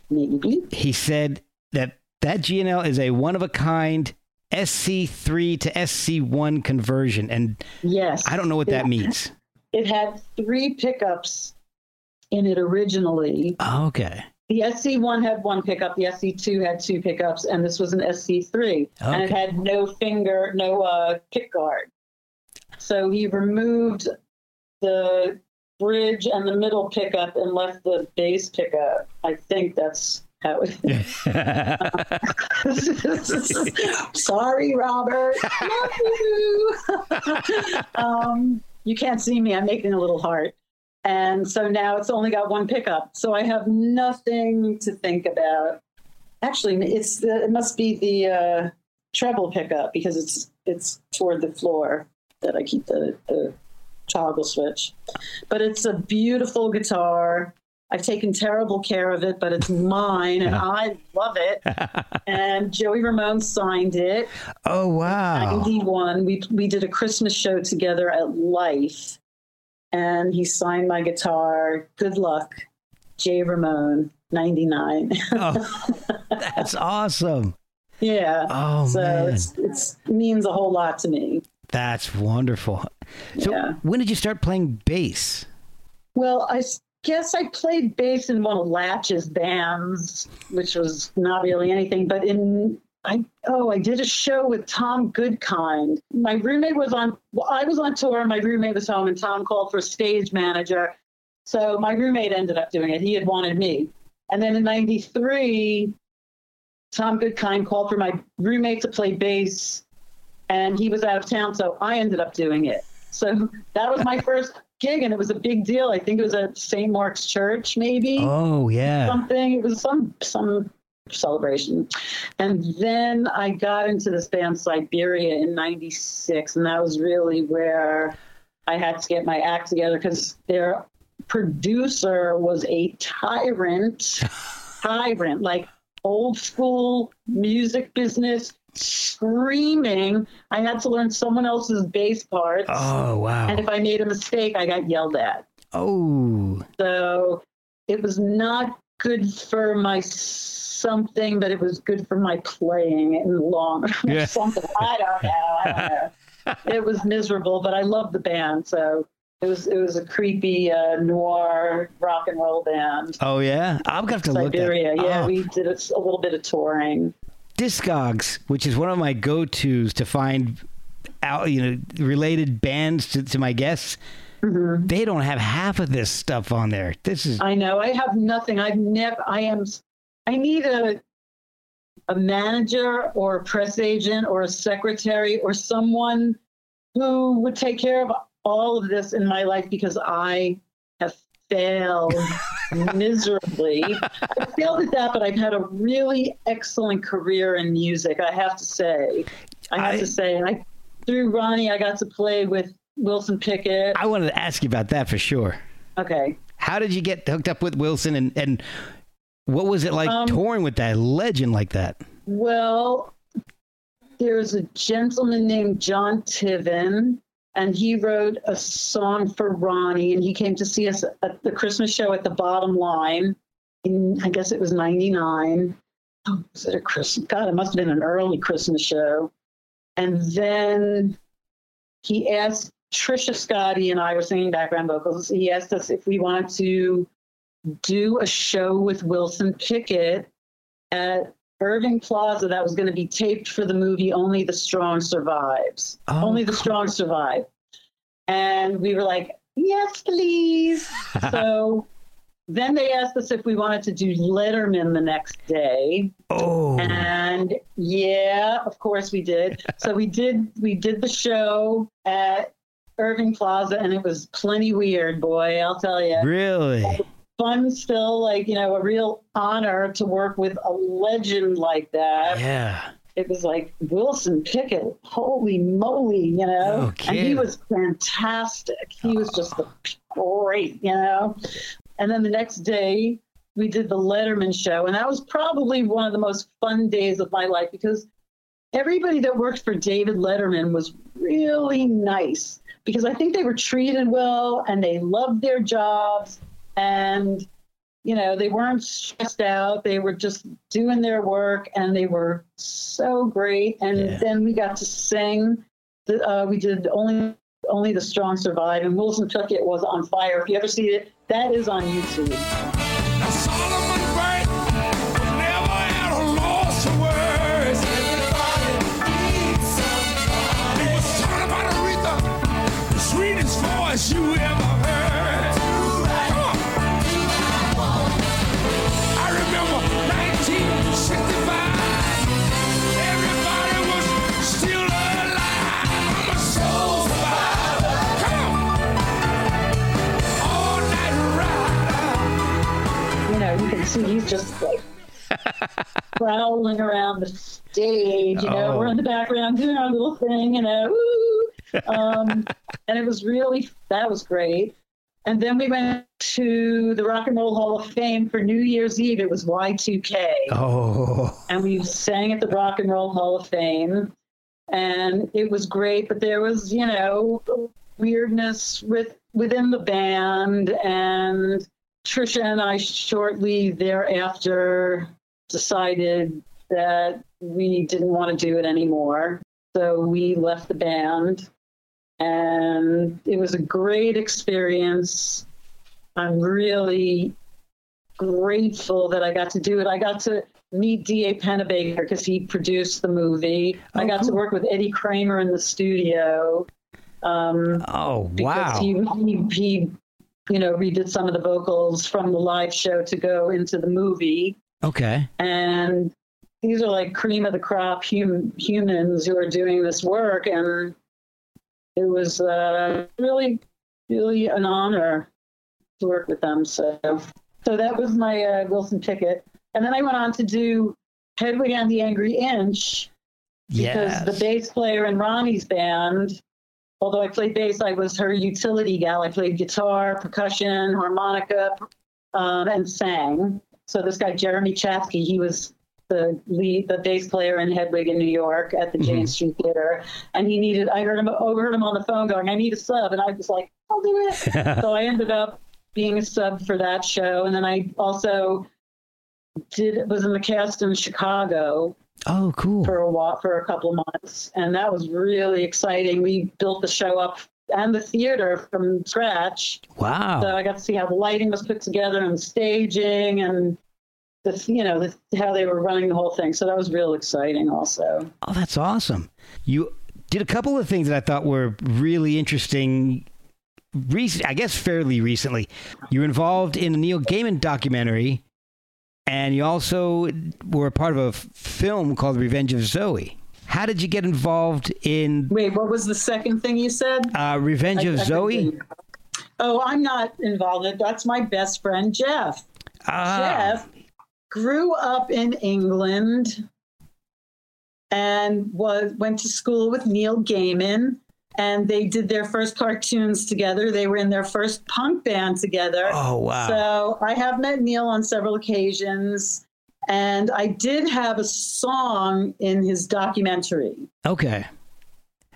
Maybe. he said that that G&L is a one of a kind SC3 to SC1 conversion, and Yes. I don't know what that means. It had three pickups in it originally. Okay. The SC1 had one pickup, the SC2 had two pickups, and this was an SC3. And it had no finger, no uh, pick guard. So he removed the bridge and the middle pickup and left the bass pickup. I think that's how it Sorry, Robert. Love you. um, you can't see me. I'm making a little heart. And so now it's only got one pickup. So I have nothing to think about. Actually, it's it must be the uh, treble pickup because it's it's toward the floor that I keep the, the toggle switch. But it's a beautiful guitar. I've taken terrible care of it, but it's mine and I love it. And Joey Ramone signed it. oh wow. 91 we we did a christmas show together at life and he signed my guitar good luck jay ramone 99 Oh, that's awesome. yeah Oh so man, it's it's it means a whole lot to me that's wonderful. So Yeah. when did you start playing bass? well I guess i played bass in one of latch's bands which was not really anything but in I oh I did a show with Tom Goodkind. My roommate was on. Well, I was on tour. My roommate was home, and Tom called for a stage manager. So my roommate ended up doing it. He had wanted me, and then in '93, Tom Goodkind called for my roommate to play bass, and he was out of town, so I ended up doing it. So that was my first gig, and it was a big deal. I think it was at St. Mark's Church, maybe Oh yeah. something. It was some some celebration. And then I got into this band Siberia in 96 and that was really where I had to get my act together cuz their producer was a tyrant tyrant like old school music business screaming. I had to learn someone else's bass parts. Oh wow. And if I made a mistake, I got yelled at. oh. So it was not good for my something, but it was good for my playing in the long Yeah. something. I don't know. I don't know. it was miserable, but I loved the band. So it was it was a creepy uh, noir rock and roll band. Oh yeah. I've got to to look Siberia. Yeah, oh. we did a, a little bit of touring. Discogs, which is one of my go-tos to find out, you know, related bands to, to my guests. Mm-hmm. They don't have half of this stuff on there. This is I know. I have nothing. I've never. I am. I need a a manager or a press agent or a secretary or someone who would take care of all of this in my life because I have failed miserably. I failed at that, but I've had a really excellent career in music. I have to say. I have I- to say. I through Ronnie, I got to play with Wilson Pickett. I wanted to ask you about that for sure. Okay. How did you get hooked up with Wilson and and what was it like Um, touring with that legend like that? Well, there's a gentleman named John Tiven, and he wrote a song for Ronnie, and he came to see us at the Christmas show at the bottom line. In, I guess it was 99. Oh, was it a Christmas? God, it must have been an early Christmas show. And then he asked Trisha Scotty and I were singing background vocals. He asked us if we wanted to do a show with Wilson Pickett at Irving Plaza that was going to be taped for the movie Only the Strong Survives. Oh, Only the cool. Strong Survive. And we were like, yes, please. so then they asked us if we wanted to do Letterman the next day. Oh, And yeah, of course we did. So we did we did the show at Irving Plaza and it was plenty weird, boy, I'll tell you really? fun still like you know a real honor to work with a legend like that. Yeah. it was like wilson pickett holy moly you know? No and he was fantastic. He was just great you know? And then the next day we did the letterman show and that was probably one of the most fun days of my life because everybody that worked for David Letterman was really nice because I think they were treated well and they loved their jobs and you know they weren't stressed out. They were just doing their work and they were so great. And Yeah. then we got to sing the, uh, we did only only the strong survive and wilson took it was on fire. If you ever see it that is on youtube you he's just like prowling around the stage you know Oh. we're in the background doing our little thing you know um, and it was really that was great. And then we went to the rock and roll hall of fame for new year's eve. It was y2k Oh, and we sang at the Rock and Roll Hall of Fame, and it was great. But there was, you know, weirdness with within the band, and Trisha and I shortly thereafter decided that we didn't want to do it anymore. So we left the band, and it was a great experience. I'm really grateful that I got to do it. I got to meet D.A. Pennebaker because he produced the movie. I Oh, got to work with Eddie Kramer in the studio. Um, oh, wow. he, he, he, you know, redid some of the vocals from the live show to go into the movie. Okay. And these are like cream of the crop hum, humans who are doing this work. And it was uh, really, really an honor to work with them. So, so that was my uh, Wilson Pickett. And then I went on to do Hedwig and the Angry Inch because Yes. the bass player in Ronnie's band, although I played bass, I was her utility gal. I played guitar, percussion, harmonica, um, and sang. So this guy Jeremy Chatsky, he was the lead, the bass player in Hedwig in New York at the Jane Street Theater, and he needed. I heard him overheard him on the phone going, "I need a sub," and I was like, "I'll do it." so I ended up being a sub for that show, and then I also did was in the cast in Chicago oh, cool. for a while, for a couple of months, and that was really exciting. We built the show up and the theater from scratch, Wow. so I got to see how the lighting was put together and staging and the you know the, how they were running the whole thing. So that was real exciting, also. Oh, that's awesome. You did a couple of things that I thought were really interesting. Recent, I guess fairly recently, you were involved in a Neil Gaiman documentary, and you also were a part of a film called Revenge of Zoe. How did you get involved in Wait, what was the second thing you said? uh, Revenge I- of I Zoe? Oh, I'm not involved. That's my best friend Jeff. Ah, Jeff grew up in England and was went to school with Neil Gaiman and they did their first cartoons together. They were in their first punk band together. Oh, wow. So I have met Neil on several occasions and I did have a song in his documentary. okay.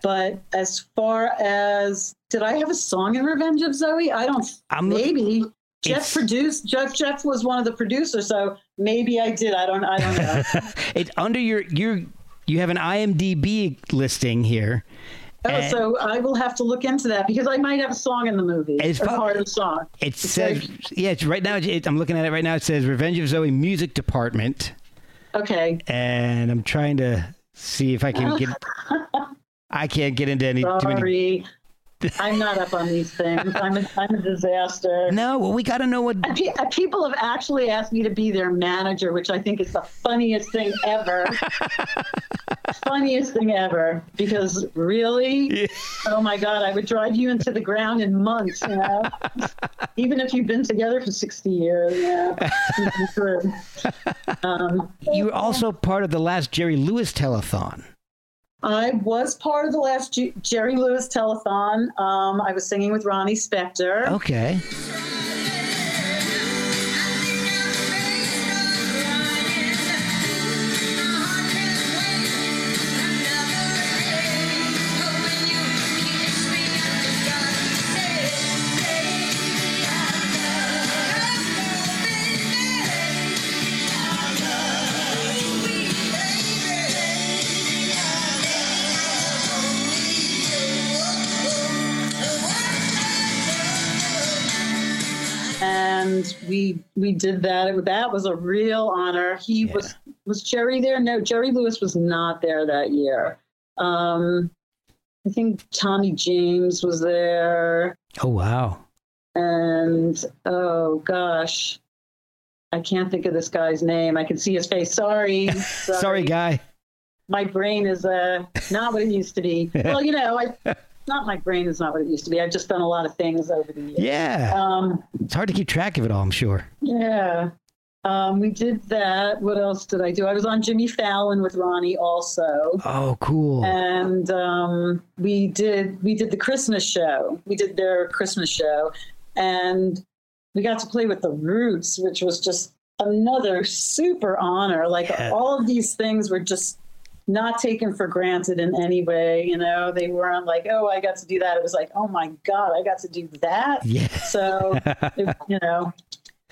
But as far as did I have a song in Revenge of Zoe? I don't I'm maybe. Jeff It's- produced Jeff Jeff was one of the producers, so maybe I did. I don't I don't know. it under your your you have an IMDb listing here. Oh, so I will have to look into that because I might have a song in the movie. It's or prob- part of the song. It It's says, very- yeah, it's right now. It, I'm looking at it right now. It says Revenge of Zoe Music Department, Okay. and I'm trying to see if I can get. I can't get into any too many. I'm not up on these things. I'm a, I'm a disaster. No, well, we got to know what. Pe- People have actually asked me to be their manager, which I think is the funniest thing ever. funniest thing ever. Because really, oh my God, I would drive you into the ground in months, you know? Even if you've been together for 60 years, yeah. Um, You were also part of the last Jerry Lewis telethon. I was part of the last Jerry Lewis telethon. Um, I was singing with Ronnie Spector. Okay. We we did that. That was a real honor. He Yeah. was was Jerry there? No, Jerry Lewis was not there that year. Um, I think Tommy James was there, Oh wow. and oh gosh, I can't think of this guy's name. I can see his face. Sorry, Sorry, guy. my brain is uh, not what it used to be. well, you know, I not my brain is not what it used to be. I've just done a lot of things over the years. Yeah. Um, It's hard to keep track of it all, I'm sure. yeah. Um, we did that. What else did I do? I was on Jimmy Fallon with Ronnie also. Oh, cool. And um, we did we did the Christmas show. We did their Christmas show, and we got to play with the Roots, which was just another super honor. Like Yeah. all of these things were just not taken for granted in any way. You know, they weren't like, oh, I got to do that. It was like, oh my god, I got to do that. yeah. So, it, you know,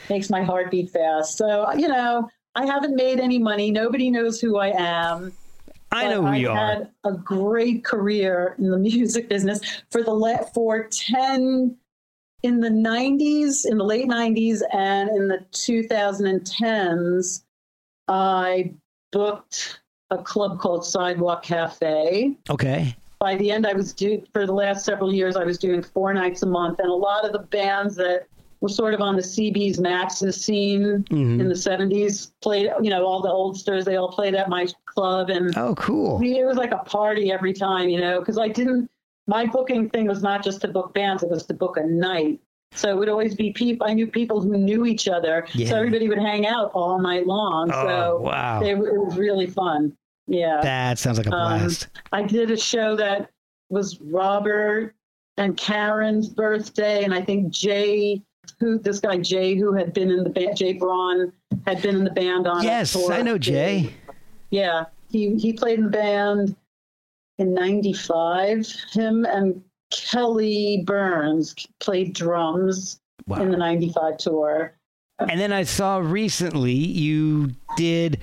makes my heart beat fast. So, you know, I haven't made any money. Nobody knows who I am. I know who I you are. I had a great career in the music business for the le- for 10 in the 90s, in the late 90s and in the 2010s. I booked a club called Sidewalk Cafe Okay. by the end, I was doing for the last several years. I was doing four nights a month, and a lot of the bands that were sort of on the CB's Max's scene Mhm. in the '70s played. You know, all the oldsters they all played at my club, and Oh, cool. it was like a party every time. You know, because I didn't. My booking thing was not just to book bands; it was to book a night. So it would always be people. I knew people who knew each other, Yeah. so everybody would hang out all night long. Oh, so wow. it, it was really fun. Yeah. That sounds like a Um, blast. I did a show that was Robert and Karen's birthday, and I think Jay, who this guy Jay, who had been in the band, Jay Braun had been in the band on. yes. I know Jay. Yeah, he he played in the band in '95. Him and Kelly Burns played drums Wow. in the '95 tour. And then I saw recently you did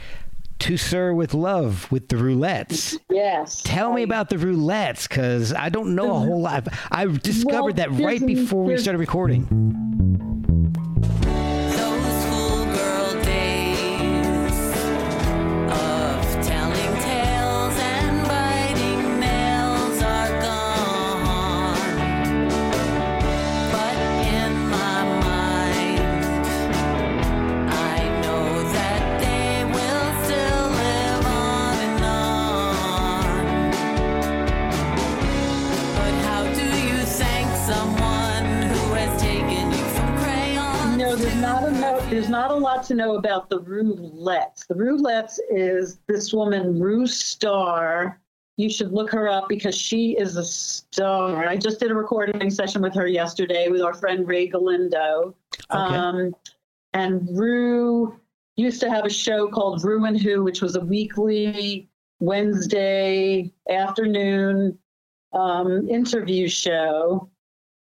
To Sir with Love with the Roulettes. Yes. Tell me about the Roulettes because I don't know a whole lot. I discovered Well, that right before we started recording. To know about the Roulettes. The Roulettes is this woman, Rue Star. You should look her up because she is a star. I just did a recording session with her yesterday with our friend Ray Galindo. Um, and Rue used to have a show called Rue and Who, which was a weekly Wednesday afternoon um, interview show.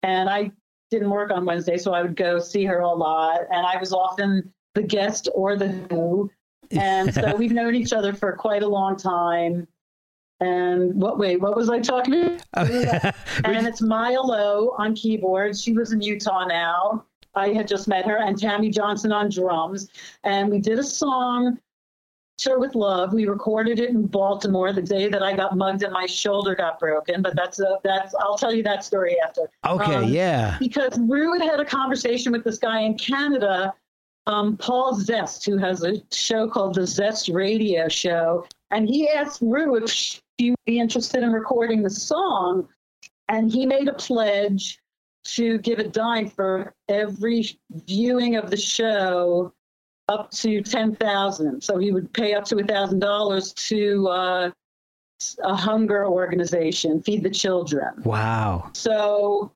And I didn't work on Wednesday, so I would go see her a lot. And I was often the guest or the who. And so we've known each other for quite a long time. And what, wait, what was I talking about? and it's Maya Lowe on keyboards. She lives in Utah now. I had just met her, and Tammy Johnson on drums. And we did a song, Sir with Love. We recorded it in Baltimore the day that I got mugged and my shoulder got broken. But that's a, that's I'll tell you that story after Okay, Um, yeah. because Rue had had a conversation with this guy in Canada, um, Paul Zest, who has a show called the Zest Radio Show, and he asked Rue if she would be interested in recording the song, and he made a pledge to give a dime for every viewing of the show up to ten thousand. So he would pay up to a thousand dollars to uh, a hunger organization, Feed the Children. Wow. So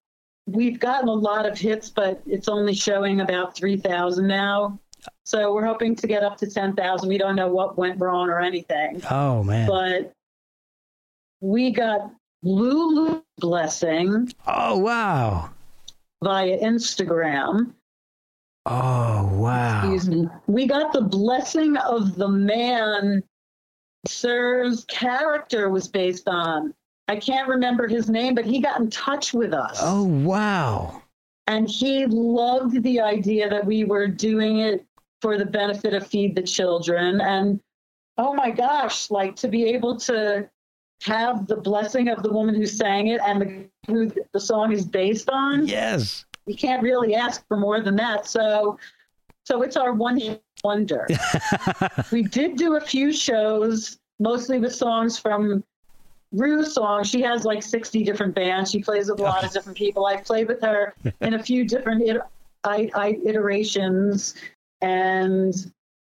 we've gotten a lot of hits, but it's only showing about 3,000 now. So we're hoping to get up to 10,000. We don't know what went wrong or anything, Oh, man. but we got Lulu Blessing Oh, wow. via Instagram. Oh, wow. Excuse me. We got the blessing of the man Sir's character was based on. I can't remember his name, but he got in touch with us. Oh, wow. and he loved the idea that we were doing it for the benefit of Feed the Children. And oh my gosh, like to be able to have the blessing of the woman who sang it and the, who the song is based on, Yes. you can't really ask for more than that. So, so it's our one hit wonder. we did do a few shows, mostly with songs from Rue's songs. She has like 60 different bands. She plays with a lot of different people. I've played with her in a few different iter- I, I, iterations, and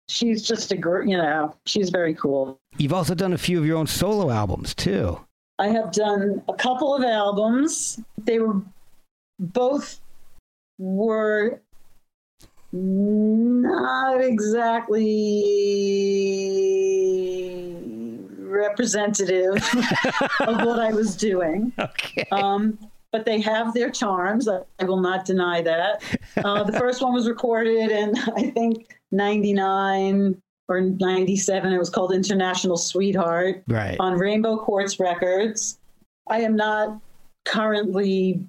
she's just a girl, You know, she's very cool. You've also done a few of your own solo albums too. I have done a couple of albums. They were both were not exactly representative of what I was doing. Okay. Um, but they have their charms. I, I will not deny that. Uh, the first one was recorded in, I think, 99 or 97. It was called International Sweetheart right. on Rainbow Quartz Records. I am not currently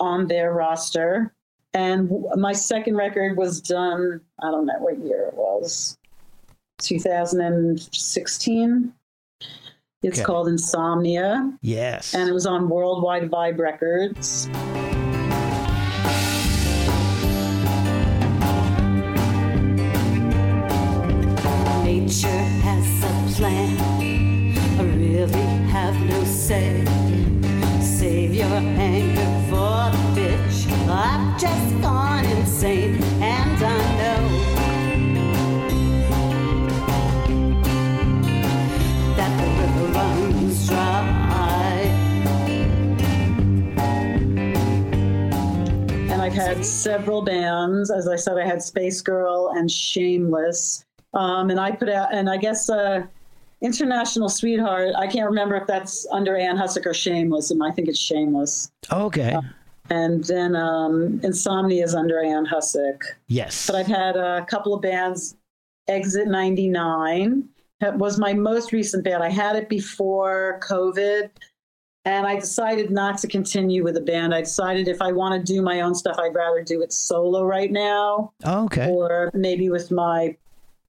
on their roster. And my second record was done, I don't know what year it was, 2016. It's Okay. called Insomnia, yes. and it was on Worldwide Vibe Records. Nature has a plan. I really have no say. Save your anger for the bitch. I've just gone insane, had several bands. As I said, I had Space Girl and Shameless. Um, and I put out, and I guess uh, International Sweetheart, I can't remember if that's under Ann Husick or Shameless. And I think it's Shameless. okay. And then um, Insomnia is under Ann Husick. yes. But I've had a couple of bands. Exit 99 that was my most recent band. I had it before COVID. And I decided not to continue with the band. I decided if I want to do my own stuff, I'd rather do it solo right now, oh, okay. or maybe with my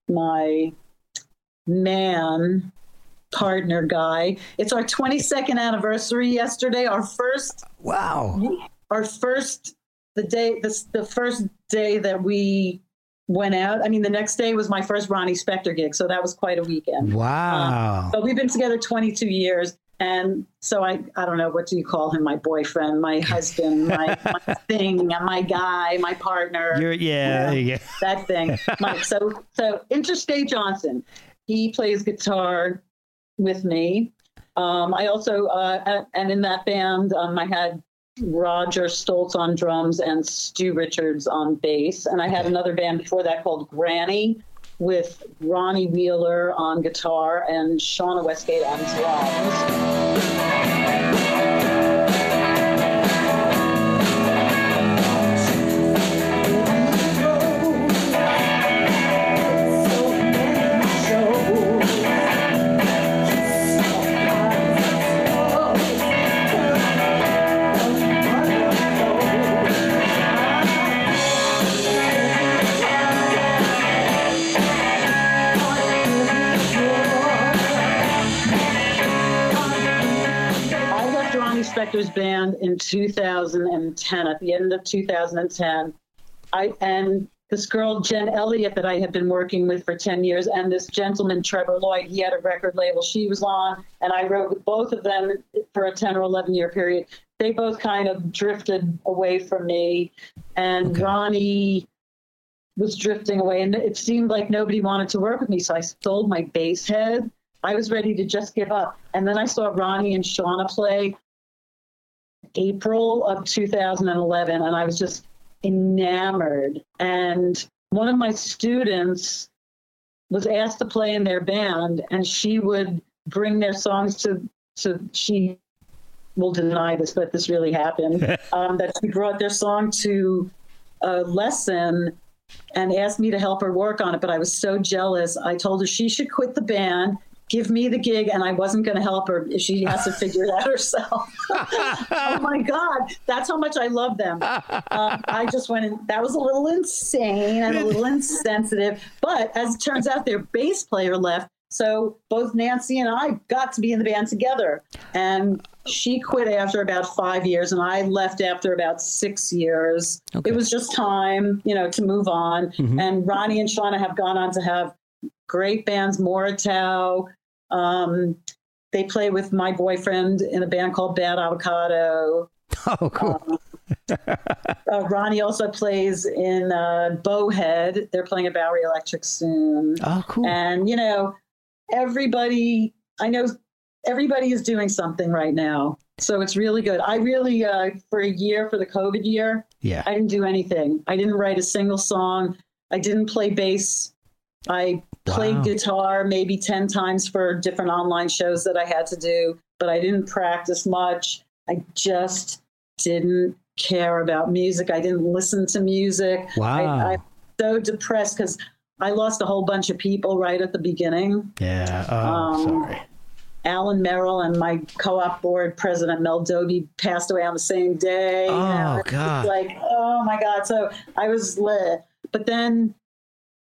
my man partner guy. It's our 22nd anniversary yesterday. Our first Wow. our first the day the, the first day that we went out i mean the next day was my first ronnie spector gig so that was quite a weekend Wow. Um, but we've been together 22 years and so i i don't know what do you call him? My boyfriend my husband my, my thing my guy my partner. You're yeah. yeah. that thing. Mike so so interstate johnson he plays guitar with me. Um, i also uh, and in that band um, i had roger stoltz on drums and stu richards on bass. And i had another band before that called granny with ronnie wheeler on guitar and shauna westgate on drums Spector's band in 2010, at the end of 2010. I and this girl Jen Elliott that I had been working with for 10 years, and this gentleman Trevor Lloyd. He had a record label she was on, and I wrote with both of them for a 10 or 11 year period. They both kind of drifted away from me, and Okay. Ronnie was drifting away, and it seemed like nobody wanted to work with me. So I sold my bass head. I was ready to just give up. And then I saw Ronnie and Shauna play April of 2011, and I was just enamored. And one of my students was asked to play in their band, and she would bring their songs to, to she will deny this, but this really happened, um, that she brought their song to a lesson and asked me to help her work on it. But I was so jealous. I told her she should quit the band give me the gig and I wasn't going to help her she has to figure it out herself. oh my God. That's how much I love them. Um, I just went in, that was a little insane and a little insensitive. But as it turns out, their bass player left. So both Nancy and I got to be in the band together. And she quit after about five years, and I left after about six years. Okay. It was just time, you know, to move on. And Ronnie and Shauna have gone on to have great bands, Moritao. Um, they play with my boyfriend in a band called Bad Avocado. Oh, cool. Uh, Ronnie also plays in uh, Bowhead. They're playing at Bowery Electric soon. oh, cool. And, you know, everybody, I know everybody is doing something right now. So it's really good. I really, uh, for a year, for the COVID year, yeah. I didn't do anything. I didn't write a single song. I didn't play bass. I played Wow. guitar maybe 10 times for different online shows that I had to do, but I didn't practice much. I just didn't care about music. I didn't listen to music. Wow. I, I'm so depressed because I lost a whole bunch of people right at the beginning. yeah. Oh, um, sorry. Alan Merrill and my co-op board president Mel Doby passed away on the same day. Oh, God. Like, oh my God. So I was lit. But then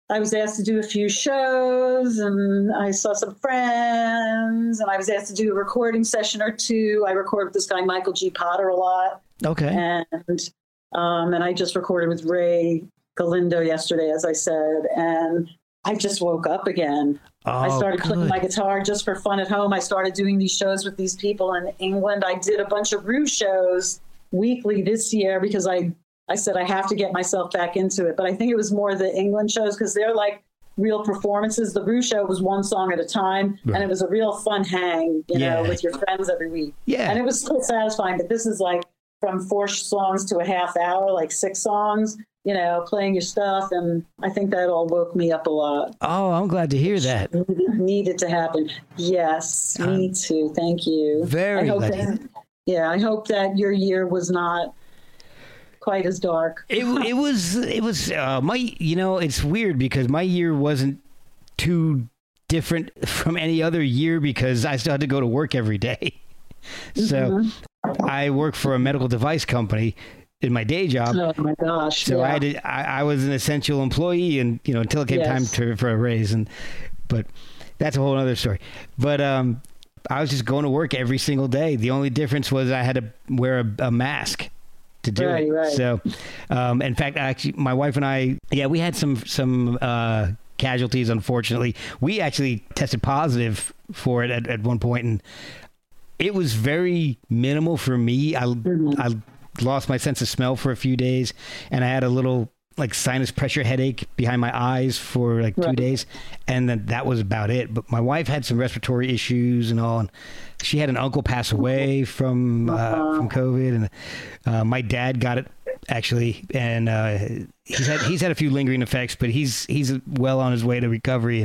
I was asked to do a few shows and I saw some friends and I was asked to do a recording session or two. I record with this guy, Michael G. Potter, a lot. Okay. And um, and I just recorded with Ray Galindo yesterday, as I said, and I just woke up again. I Oh, started playing my guitar just for fun at home. I started doing these shows with these people in England. I did a bunch of Rue shows weekly this year because I I said I have to get myself back into it. But I think it was more the England shows because they're like real performances. The Rue show was one song at a time, Right. and it was a real fun hang, you Yeah. know, with your friends every week. Yeah. And it was still satisfying. But this is like from four songs to a half hour, like six songs, you know, playing your stuff. And I think that all woke me up a lot. Oh, I'm glad to hear that. Needed to happen. Yes, me too. Thank you. Very I hope that, yeah, I hope that your year was not quite as dark. It it was it was uh, my you know it's weird because my year wasn't too different from any other year because I still had to go to work every day. So I work for a medical device company in my day job. Oh my gosh. So yeah. I had to, I, I was an essential employee, and you know until it came Yes. time to, for a raise, and but that's a whole other story. But um, I was just going to work every single day. The only difference was I had to wear a, a mask to do Right, it. right. So, um, in fact, actually, my wife and I, yeah, we had some some uh, casualties. Unfortunately, we actually tested positive for it at, at one point, and it was very minimal for me. I I lost my sense of smell for a few days, and I had a little like sinus pressure headache behind my eyes for like two Right. days, and then that was about it. But my wife had some respiratory issues and all, and she had an uncle pass away from uh, from COVID, and uh, my dad got it actually, and uh, he's had he's had a few lingering effects, but he's he's well on his way to recovery,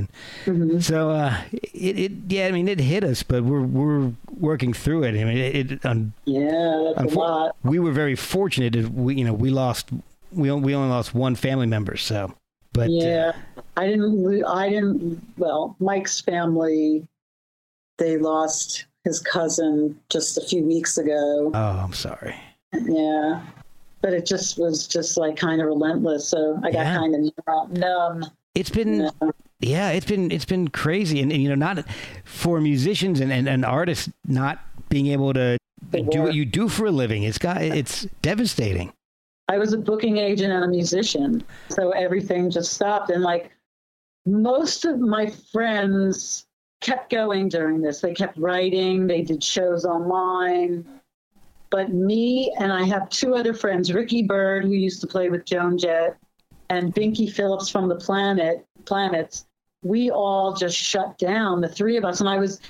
and so uh, it, it yeah, I mean it hit us, but we're we're working through it. I mean it. it um, yeah, that's a lot. we were very fortunate. We you know we lost we we only lost one family member, so but uh, Yeah, I didn't. I didn't. Well, Mike's family, they lost his cousin just a few weeks ago. oh, I'm sorry. Yeah, but it just was just like kind of relentless. So I got Yeah. kind of numb. It's been you know. yeah, it's been it's been crazy, and, and you know not for musicians and, and, and artists not being able to do what you do for a living. It's got it's devastating. I was a booking agent and a musician, so everything just stopped. And like most of my friends kept going during this. They kept writing, they did shows online. But me and I have two other friends, Ricky Byrd, who used to play with Joan Jett, and Binky Phillips from the Planet Planets. We all just shut down, the three of us. And I was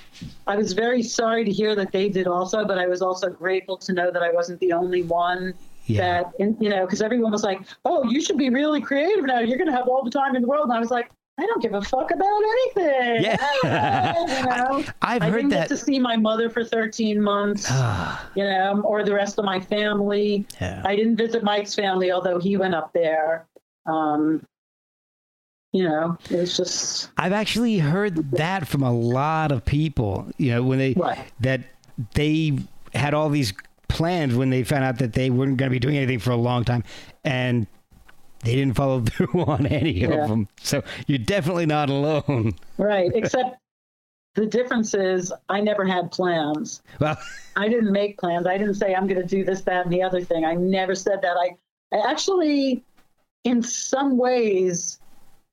I was very sorry to hear that they did also, but I was also grateful to know that I wasn't the only one Yeah. that and, you know because everyone was like oh you should be really creative now you're going to have all the time in the world and i was like i don't give a fuck about anything Yeah. you know I've I heard didn't that. get to see my mother for 13 months Ah, you know or the rest of my family yeah. i didn't visit mike's family although he went up there um, you know, it was just I've actually heard that from a lot of people. You know, when they Right. that they had all these plans when they found out that they weren't going to be doing anything for a long time, and they didn't follow through on any Yeah. of them. So you're definitely not alone. right. Except the difference is I never had plans. Well, I didn't make plans. I didn't say I'm going to do this, that, and the other thing. I never said that. I, I actually, in some ways,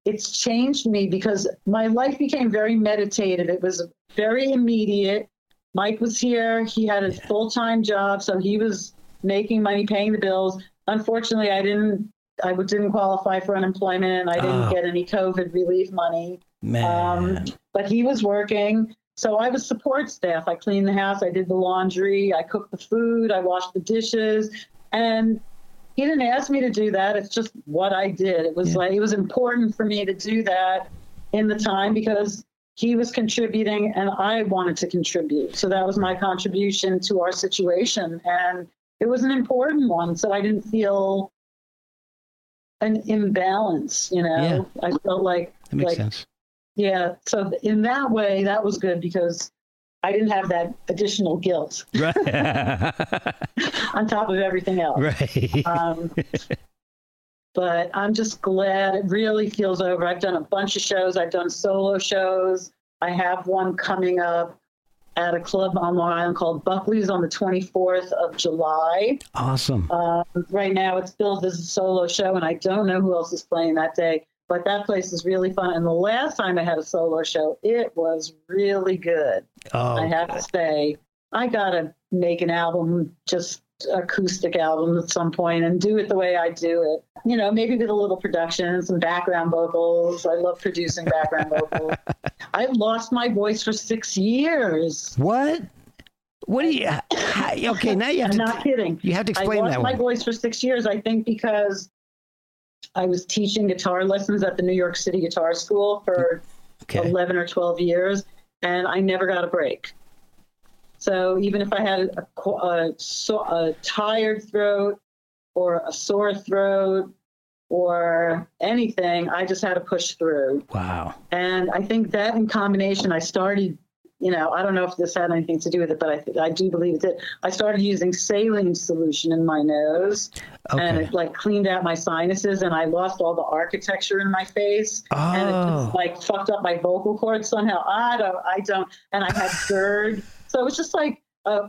it's changed me because my life became very meditative. It was very immediate. Mike was here. He had a full time job, so he was making money, paying the bills. Unfortunately, I didn't. I didn't qualify for unemployment. and I didn't Oh. get any COVID relief money. man. Um, but he was working. So I was support staff. I cleaned the house, I did the laundry, I cooked the food, I washed the dishes. And he didn't ask me to do that. It's just what I did. It was Yeah. like, it was important for me to do that in the time because he was contributing and I wanted to contribute. So that was my contribution to our situation. And it was an important one. So I didn't feel an imbalance, you know? I felt like, that makes like sense. yeah. So in that way, that was good because I didn't have that additional guilt Right. on top of everything else. right. Um, but I'm just glad it really feels over. I've done a bunch of shows. I've done solo shows. I have one coming up at a club on Long Island called Buckley's on the 24th of July. awesome. Um, right now, it's billed as a solo show, and I don't know who else is playing that day. But that place is really fun. And the last time I had a solo show, it was really good. oh, I have to say, I gotta make an album, just acoustic album at some point, and do it the way I do it. You know, maybe with a little production, some background vocals. I love producing background vocals. I lost my voice for six years. what? What do you? okay, now you have I'm to. not kidding. You have to explain that. I lost that my voice for six years. I think because I was teaching guitar lessons at the New York City Guitar School for Okay. 11 or 12 years, and I never got a break. So even if I had a, a, so, a tired throat or a sore throat or anything, I just had to push through. Wow. And I think that in combination, I started, you know, I don't know if this had anything to do with it, but I, th- I do believe it did. I started using saline solution in my nose and it like cleaned out my sinuses and I lost all the architecture in my face and it Oh. just like fucked up my vocal cords somehow. I don't, I don't, and I had GERD. So it was just like a,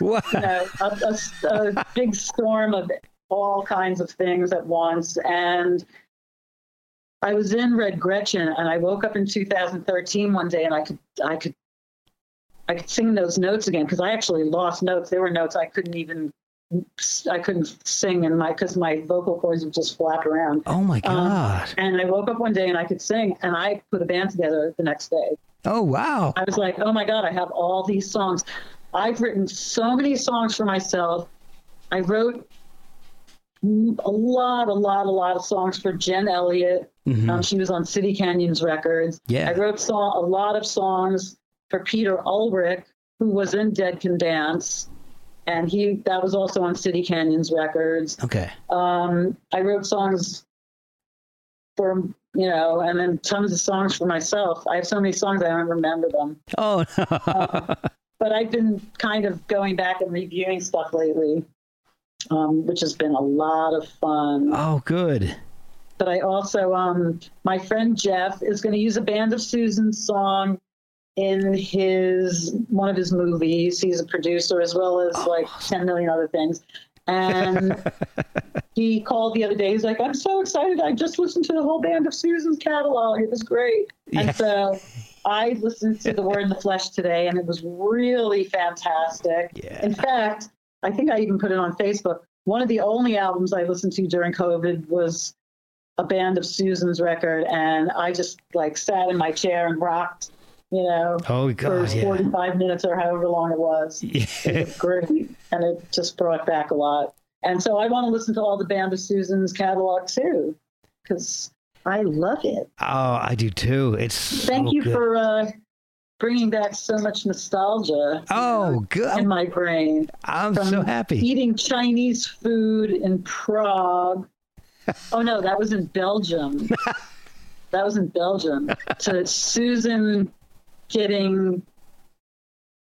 What? you know, a, a- a big storm of all kinds of things at once. And I was in Red Gretchen, and I woke up in 2013 one day, and I could, I could, I could sing those notes again because I actually lost notes. There were notes I couldn't even, I couldn't sing, in my because my vocal cords would just flap around. Oh my Um, God. And I woke up one day and I could sing, and I put a band together the next day. Oh wow. I was like, oh my God, I have all these songs. I've written so many songs for myself. I wrote a lot, a lot, a lot of songs for Jen Elliott. Mhm. Um, she was on City Canyons Records. Yeah. I wrote song, a lot of songs for Peter Ulrich, who was in Dead Can Dance. And he that was also on City Canyons Records. Okay. Um, I wrote songs for, you know, and then tons of songs for myself. I have so many songs I don't remember them. Oh no. but I've been kind of going back and reviewing stuff lately, um, which has been a lot of fun. oh good. But I also, um, my friend Jeff is going to use a Band of Susan song in his one of his movies. He's a producer as well as like 10 million other things. And he called the other day. He's like, I'm so excited. I just listened to the whole Band of Susans catalog. It was great. Yeah. And so I listened to The Word and the Flesh today, and it was really fantastic. Yeah. In fact, I think I even put it on Facebook. One of the only albums I listened to during COVID was a Band of Susans record, and I just like sat in my chair and rocked, you know, Oh for god. Yeah. 45 minutes or however long it was. Yeah. It was great, and it just brought back a lot. And so I want to listen to all the Band of Susans catalog too, because I love it. Oh, I do too. It's Thank so you good. for uh, bringing back so much nostalgia. you Oh, know, good. in my brain. I'm so happy. Eating Chinese food in Prague. oh no, that was in Belgium. that was in Belgium. to Susan getting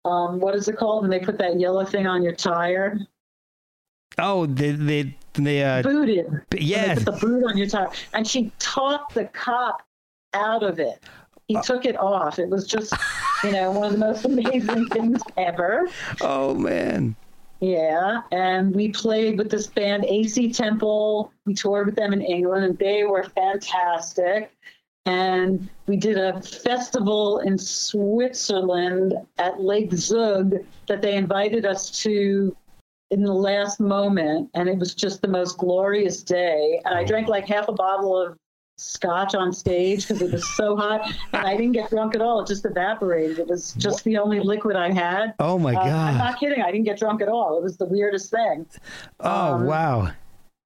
um, what is it called? And they put that yellow thing on your tire. Oh, the the the uh, Booted. They put the boot on your tire, and she talked the cop out of it. He took it off. It was just, you know, one of the most amazing things ever. Oh man. Yeah, and we played with this band AC Temple. We toured with them in England, and they were fantastic. And we did a festival in Switzerland at Lake Zug that they invited us to in the last moment, and it was just the most glorious day. And I drank like half a bottle of scotch on stage because it was so hot, and I didn't get drunk at all. It just evaporated. It was just the only liquid I had. Oh my Uh, I'm not kidding. I didn't get drunk at all. It was the weirdest thing. Oh um, wow.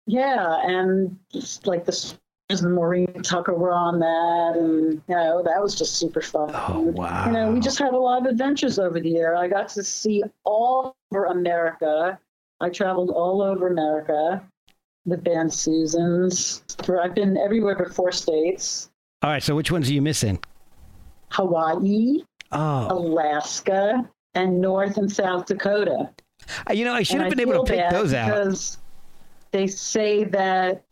Yeah, and just like the and Maureen Tucker were on that, and you know that was just super fun. Oh, wow. You know, we just had a lot of adventures over the year. I got to see all over America. I traveled all over America with band Susans. I've been everywhere but four states: All right. So which ones are you missing? Hawaii, Oh, Alaska, and North and South Dakota. Uh, you know, I should have been able to pick those out. because they say that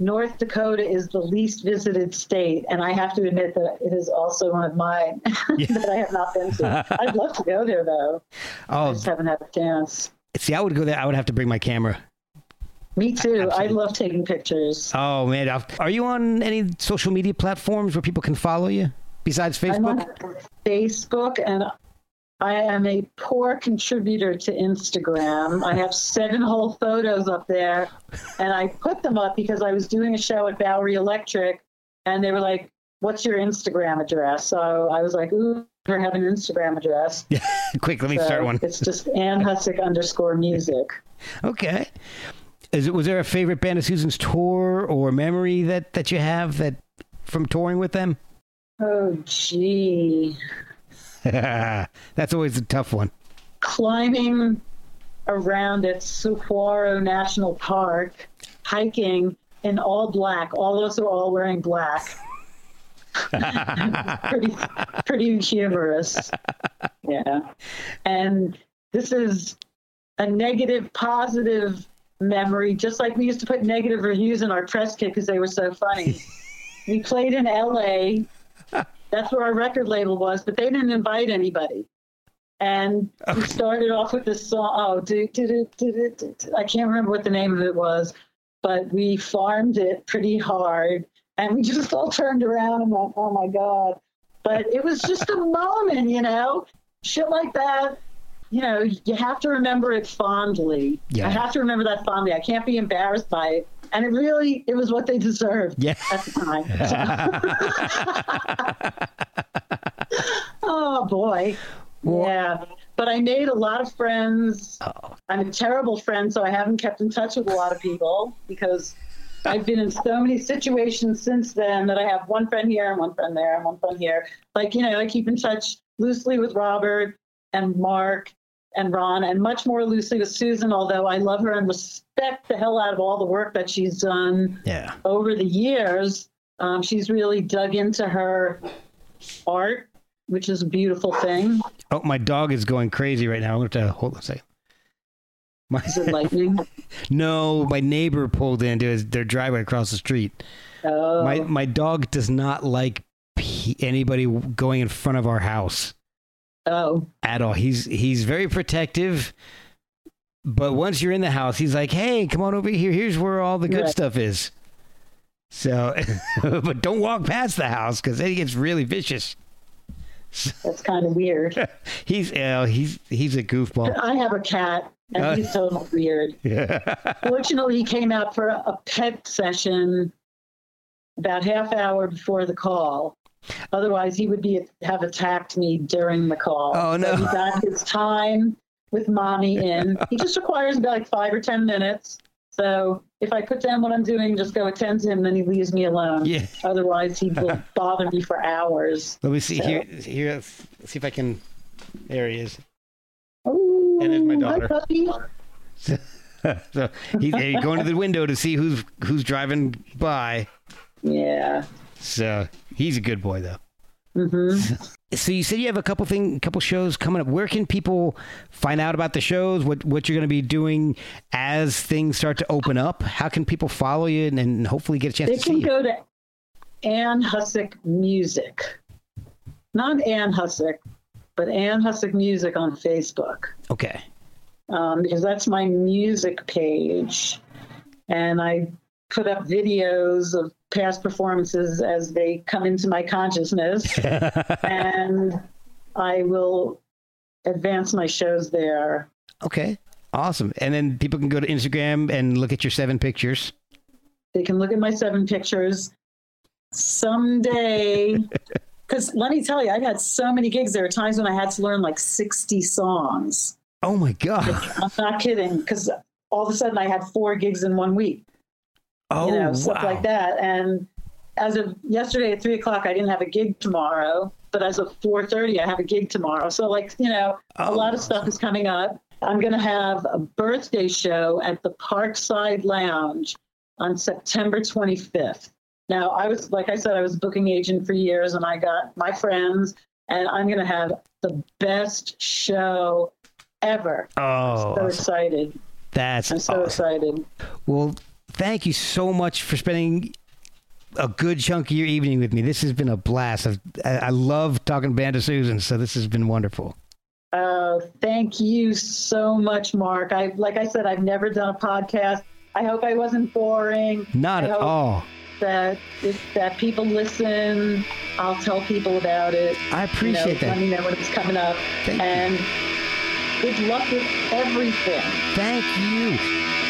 North Dakota is the least visited state, and I have to admit that it is also one of mine that I have not been to. I'd love to go there though. Oh, I just haven't had a chance. see, I would go there. I would have to bring my camera. Me too. I love taking pictures. Oh man, are you on any social media platforms where people can follow you besides I'm on Facebook? Facebook, and I am a poor contributor to Instagram. I have seven whole photos up there, and I put them up because I was doing a show at Bowery Electric, and they were like, "What's your Instagram address?" So I was like, "Ooh, I have an Instagram address." Quick, let me So start one. It's just Ann Husick underscore music. Okay. Is it was there a favorite band of Susans tour or memory that that you have that from touring with them? Oh, gee. That's always a tough one. climbing around at Saguaro National Park, hiking in all black. All of us are all wearing black. pretty, pretty humorous. Yeah. And this is a negative, positive memory, just like we used to put negative reviews in our press kit because they were so funny. we played in LA. That's where our record label was, but they didn't invite anybody. And we started off with this song. Oh, do, do, do, do. I can't remember what the name of it was, but we farmed it pretty hard. And we just all turned around and went, oh my God. But it was just a moment, you know? Shit like that, you know, you have to remember it fondly. Yeah. I have to remember that fondly. I can't be embarrassed by it. And it really, it was what they deserved Yeah. at the time. oh boy. Yeah. But I made a lot of friends. Oh. I'm a terrible friend, so I haven't kept in touch with a lot of people because I've been in so many situations since then that I have one friend here and one friend there and one friend here. Like, you know, I keep in touch loosely with Robert and Mark and Ron and much more loosely with Susan, although I love her and respect the hell out of all the work that she's done Yeah. over the years, um, she's really dug into her art, which is a beautiful thing. Oh, my dog is going crazy right now. I'm going to have to hold on a second. My, Is it lightning? no, my neighbor pulled into his, their driveway across the street. Oh, My my dog does not like anybody going in front of our house oh, at all. He's he's very protective, but once you're in the house, he's like, "Hey, come on over here. Here's where all the good Right. stuff is." So, but don't walk past the house because then he gets really vicious. that's kind of weird. He's uh, he's he's a goofball. I have a cat, and Uh. he's so weird. Yeah. Fortunately, he came out for a pet session about half hour before the call. Otherwise, he would be have attacked me during the call. Oh, no. But he got his time with mommy in. He just requires about like five or ten minutes. So if I put down what I'm doing, just go attend to him, then he leaves me alone. Yeah. Otherwise, he will bother me for hours. Let me see So- here. Here, let's see if I can. There he is. Ooh, And there's my hi, daughter. puppy. so he's he's going to the window to see who's who's driving by. Yeah. So he's a good boy, though. Mm-hmm. So you said you have a couple thing, couple shows coming up. Where can people find out about the shows? What what you're going to be doing as things start to open up? How can people follow you and, and hopefully get a chance They to see can you? go to Ann Husick Music. Not Ann Husick, but Ann Husick Music on Facebook. Okay. um, because that's my music page. And I put up videos of past performances as they come into my consciousness. and I will advance my shows there. Okay. Awesome. And then people can go to Instagram and look at your seven pictures. They can look at my seven pictures someday. Because let me tell you, I've had so many gigs. There are times when I had to learn like 60 songs. Oh my god. I'm not kidding. Because all of a sudden I had four gigs in one week. Oh you know, wow. stuff like that. And as of yesterday at three o'clock, I didn't have a gig tomorrow, but as of four thirty, I have a gig tomorrow. So, like, you know, a Oh, lot of stuff is coming up. I'm going to have a birthday show at the Parkside Lounge on September 25th. Now, I was, like I said, I was a booking agent for years, and I got my friends, and I'm going to have the best show ever. Oh, so excited! that's I'm so awesome. excited. Well, thank you so much for spending a good chunk of your evening with me. This has been a blast. I've, I, I love talking Band of Susan, so this has been wonderful. Uh, thank you so much, Mark. I like I said, I've never done a podcast. I hope I wasn't boring. Not I at all. That if, that people listen, I'll tell people about it. I You know, appreciate Let me know when it's coming up. Thank you. and good luck with everything. Thank you.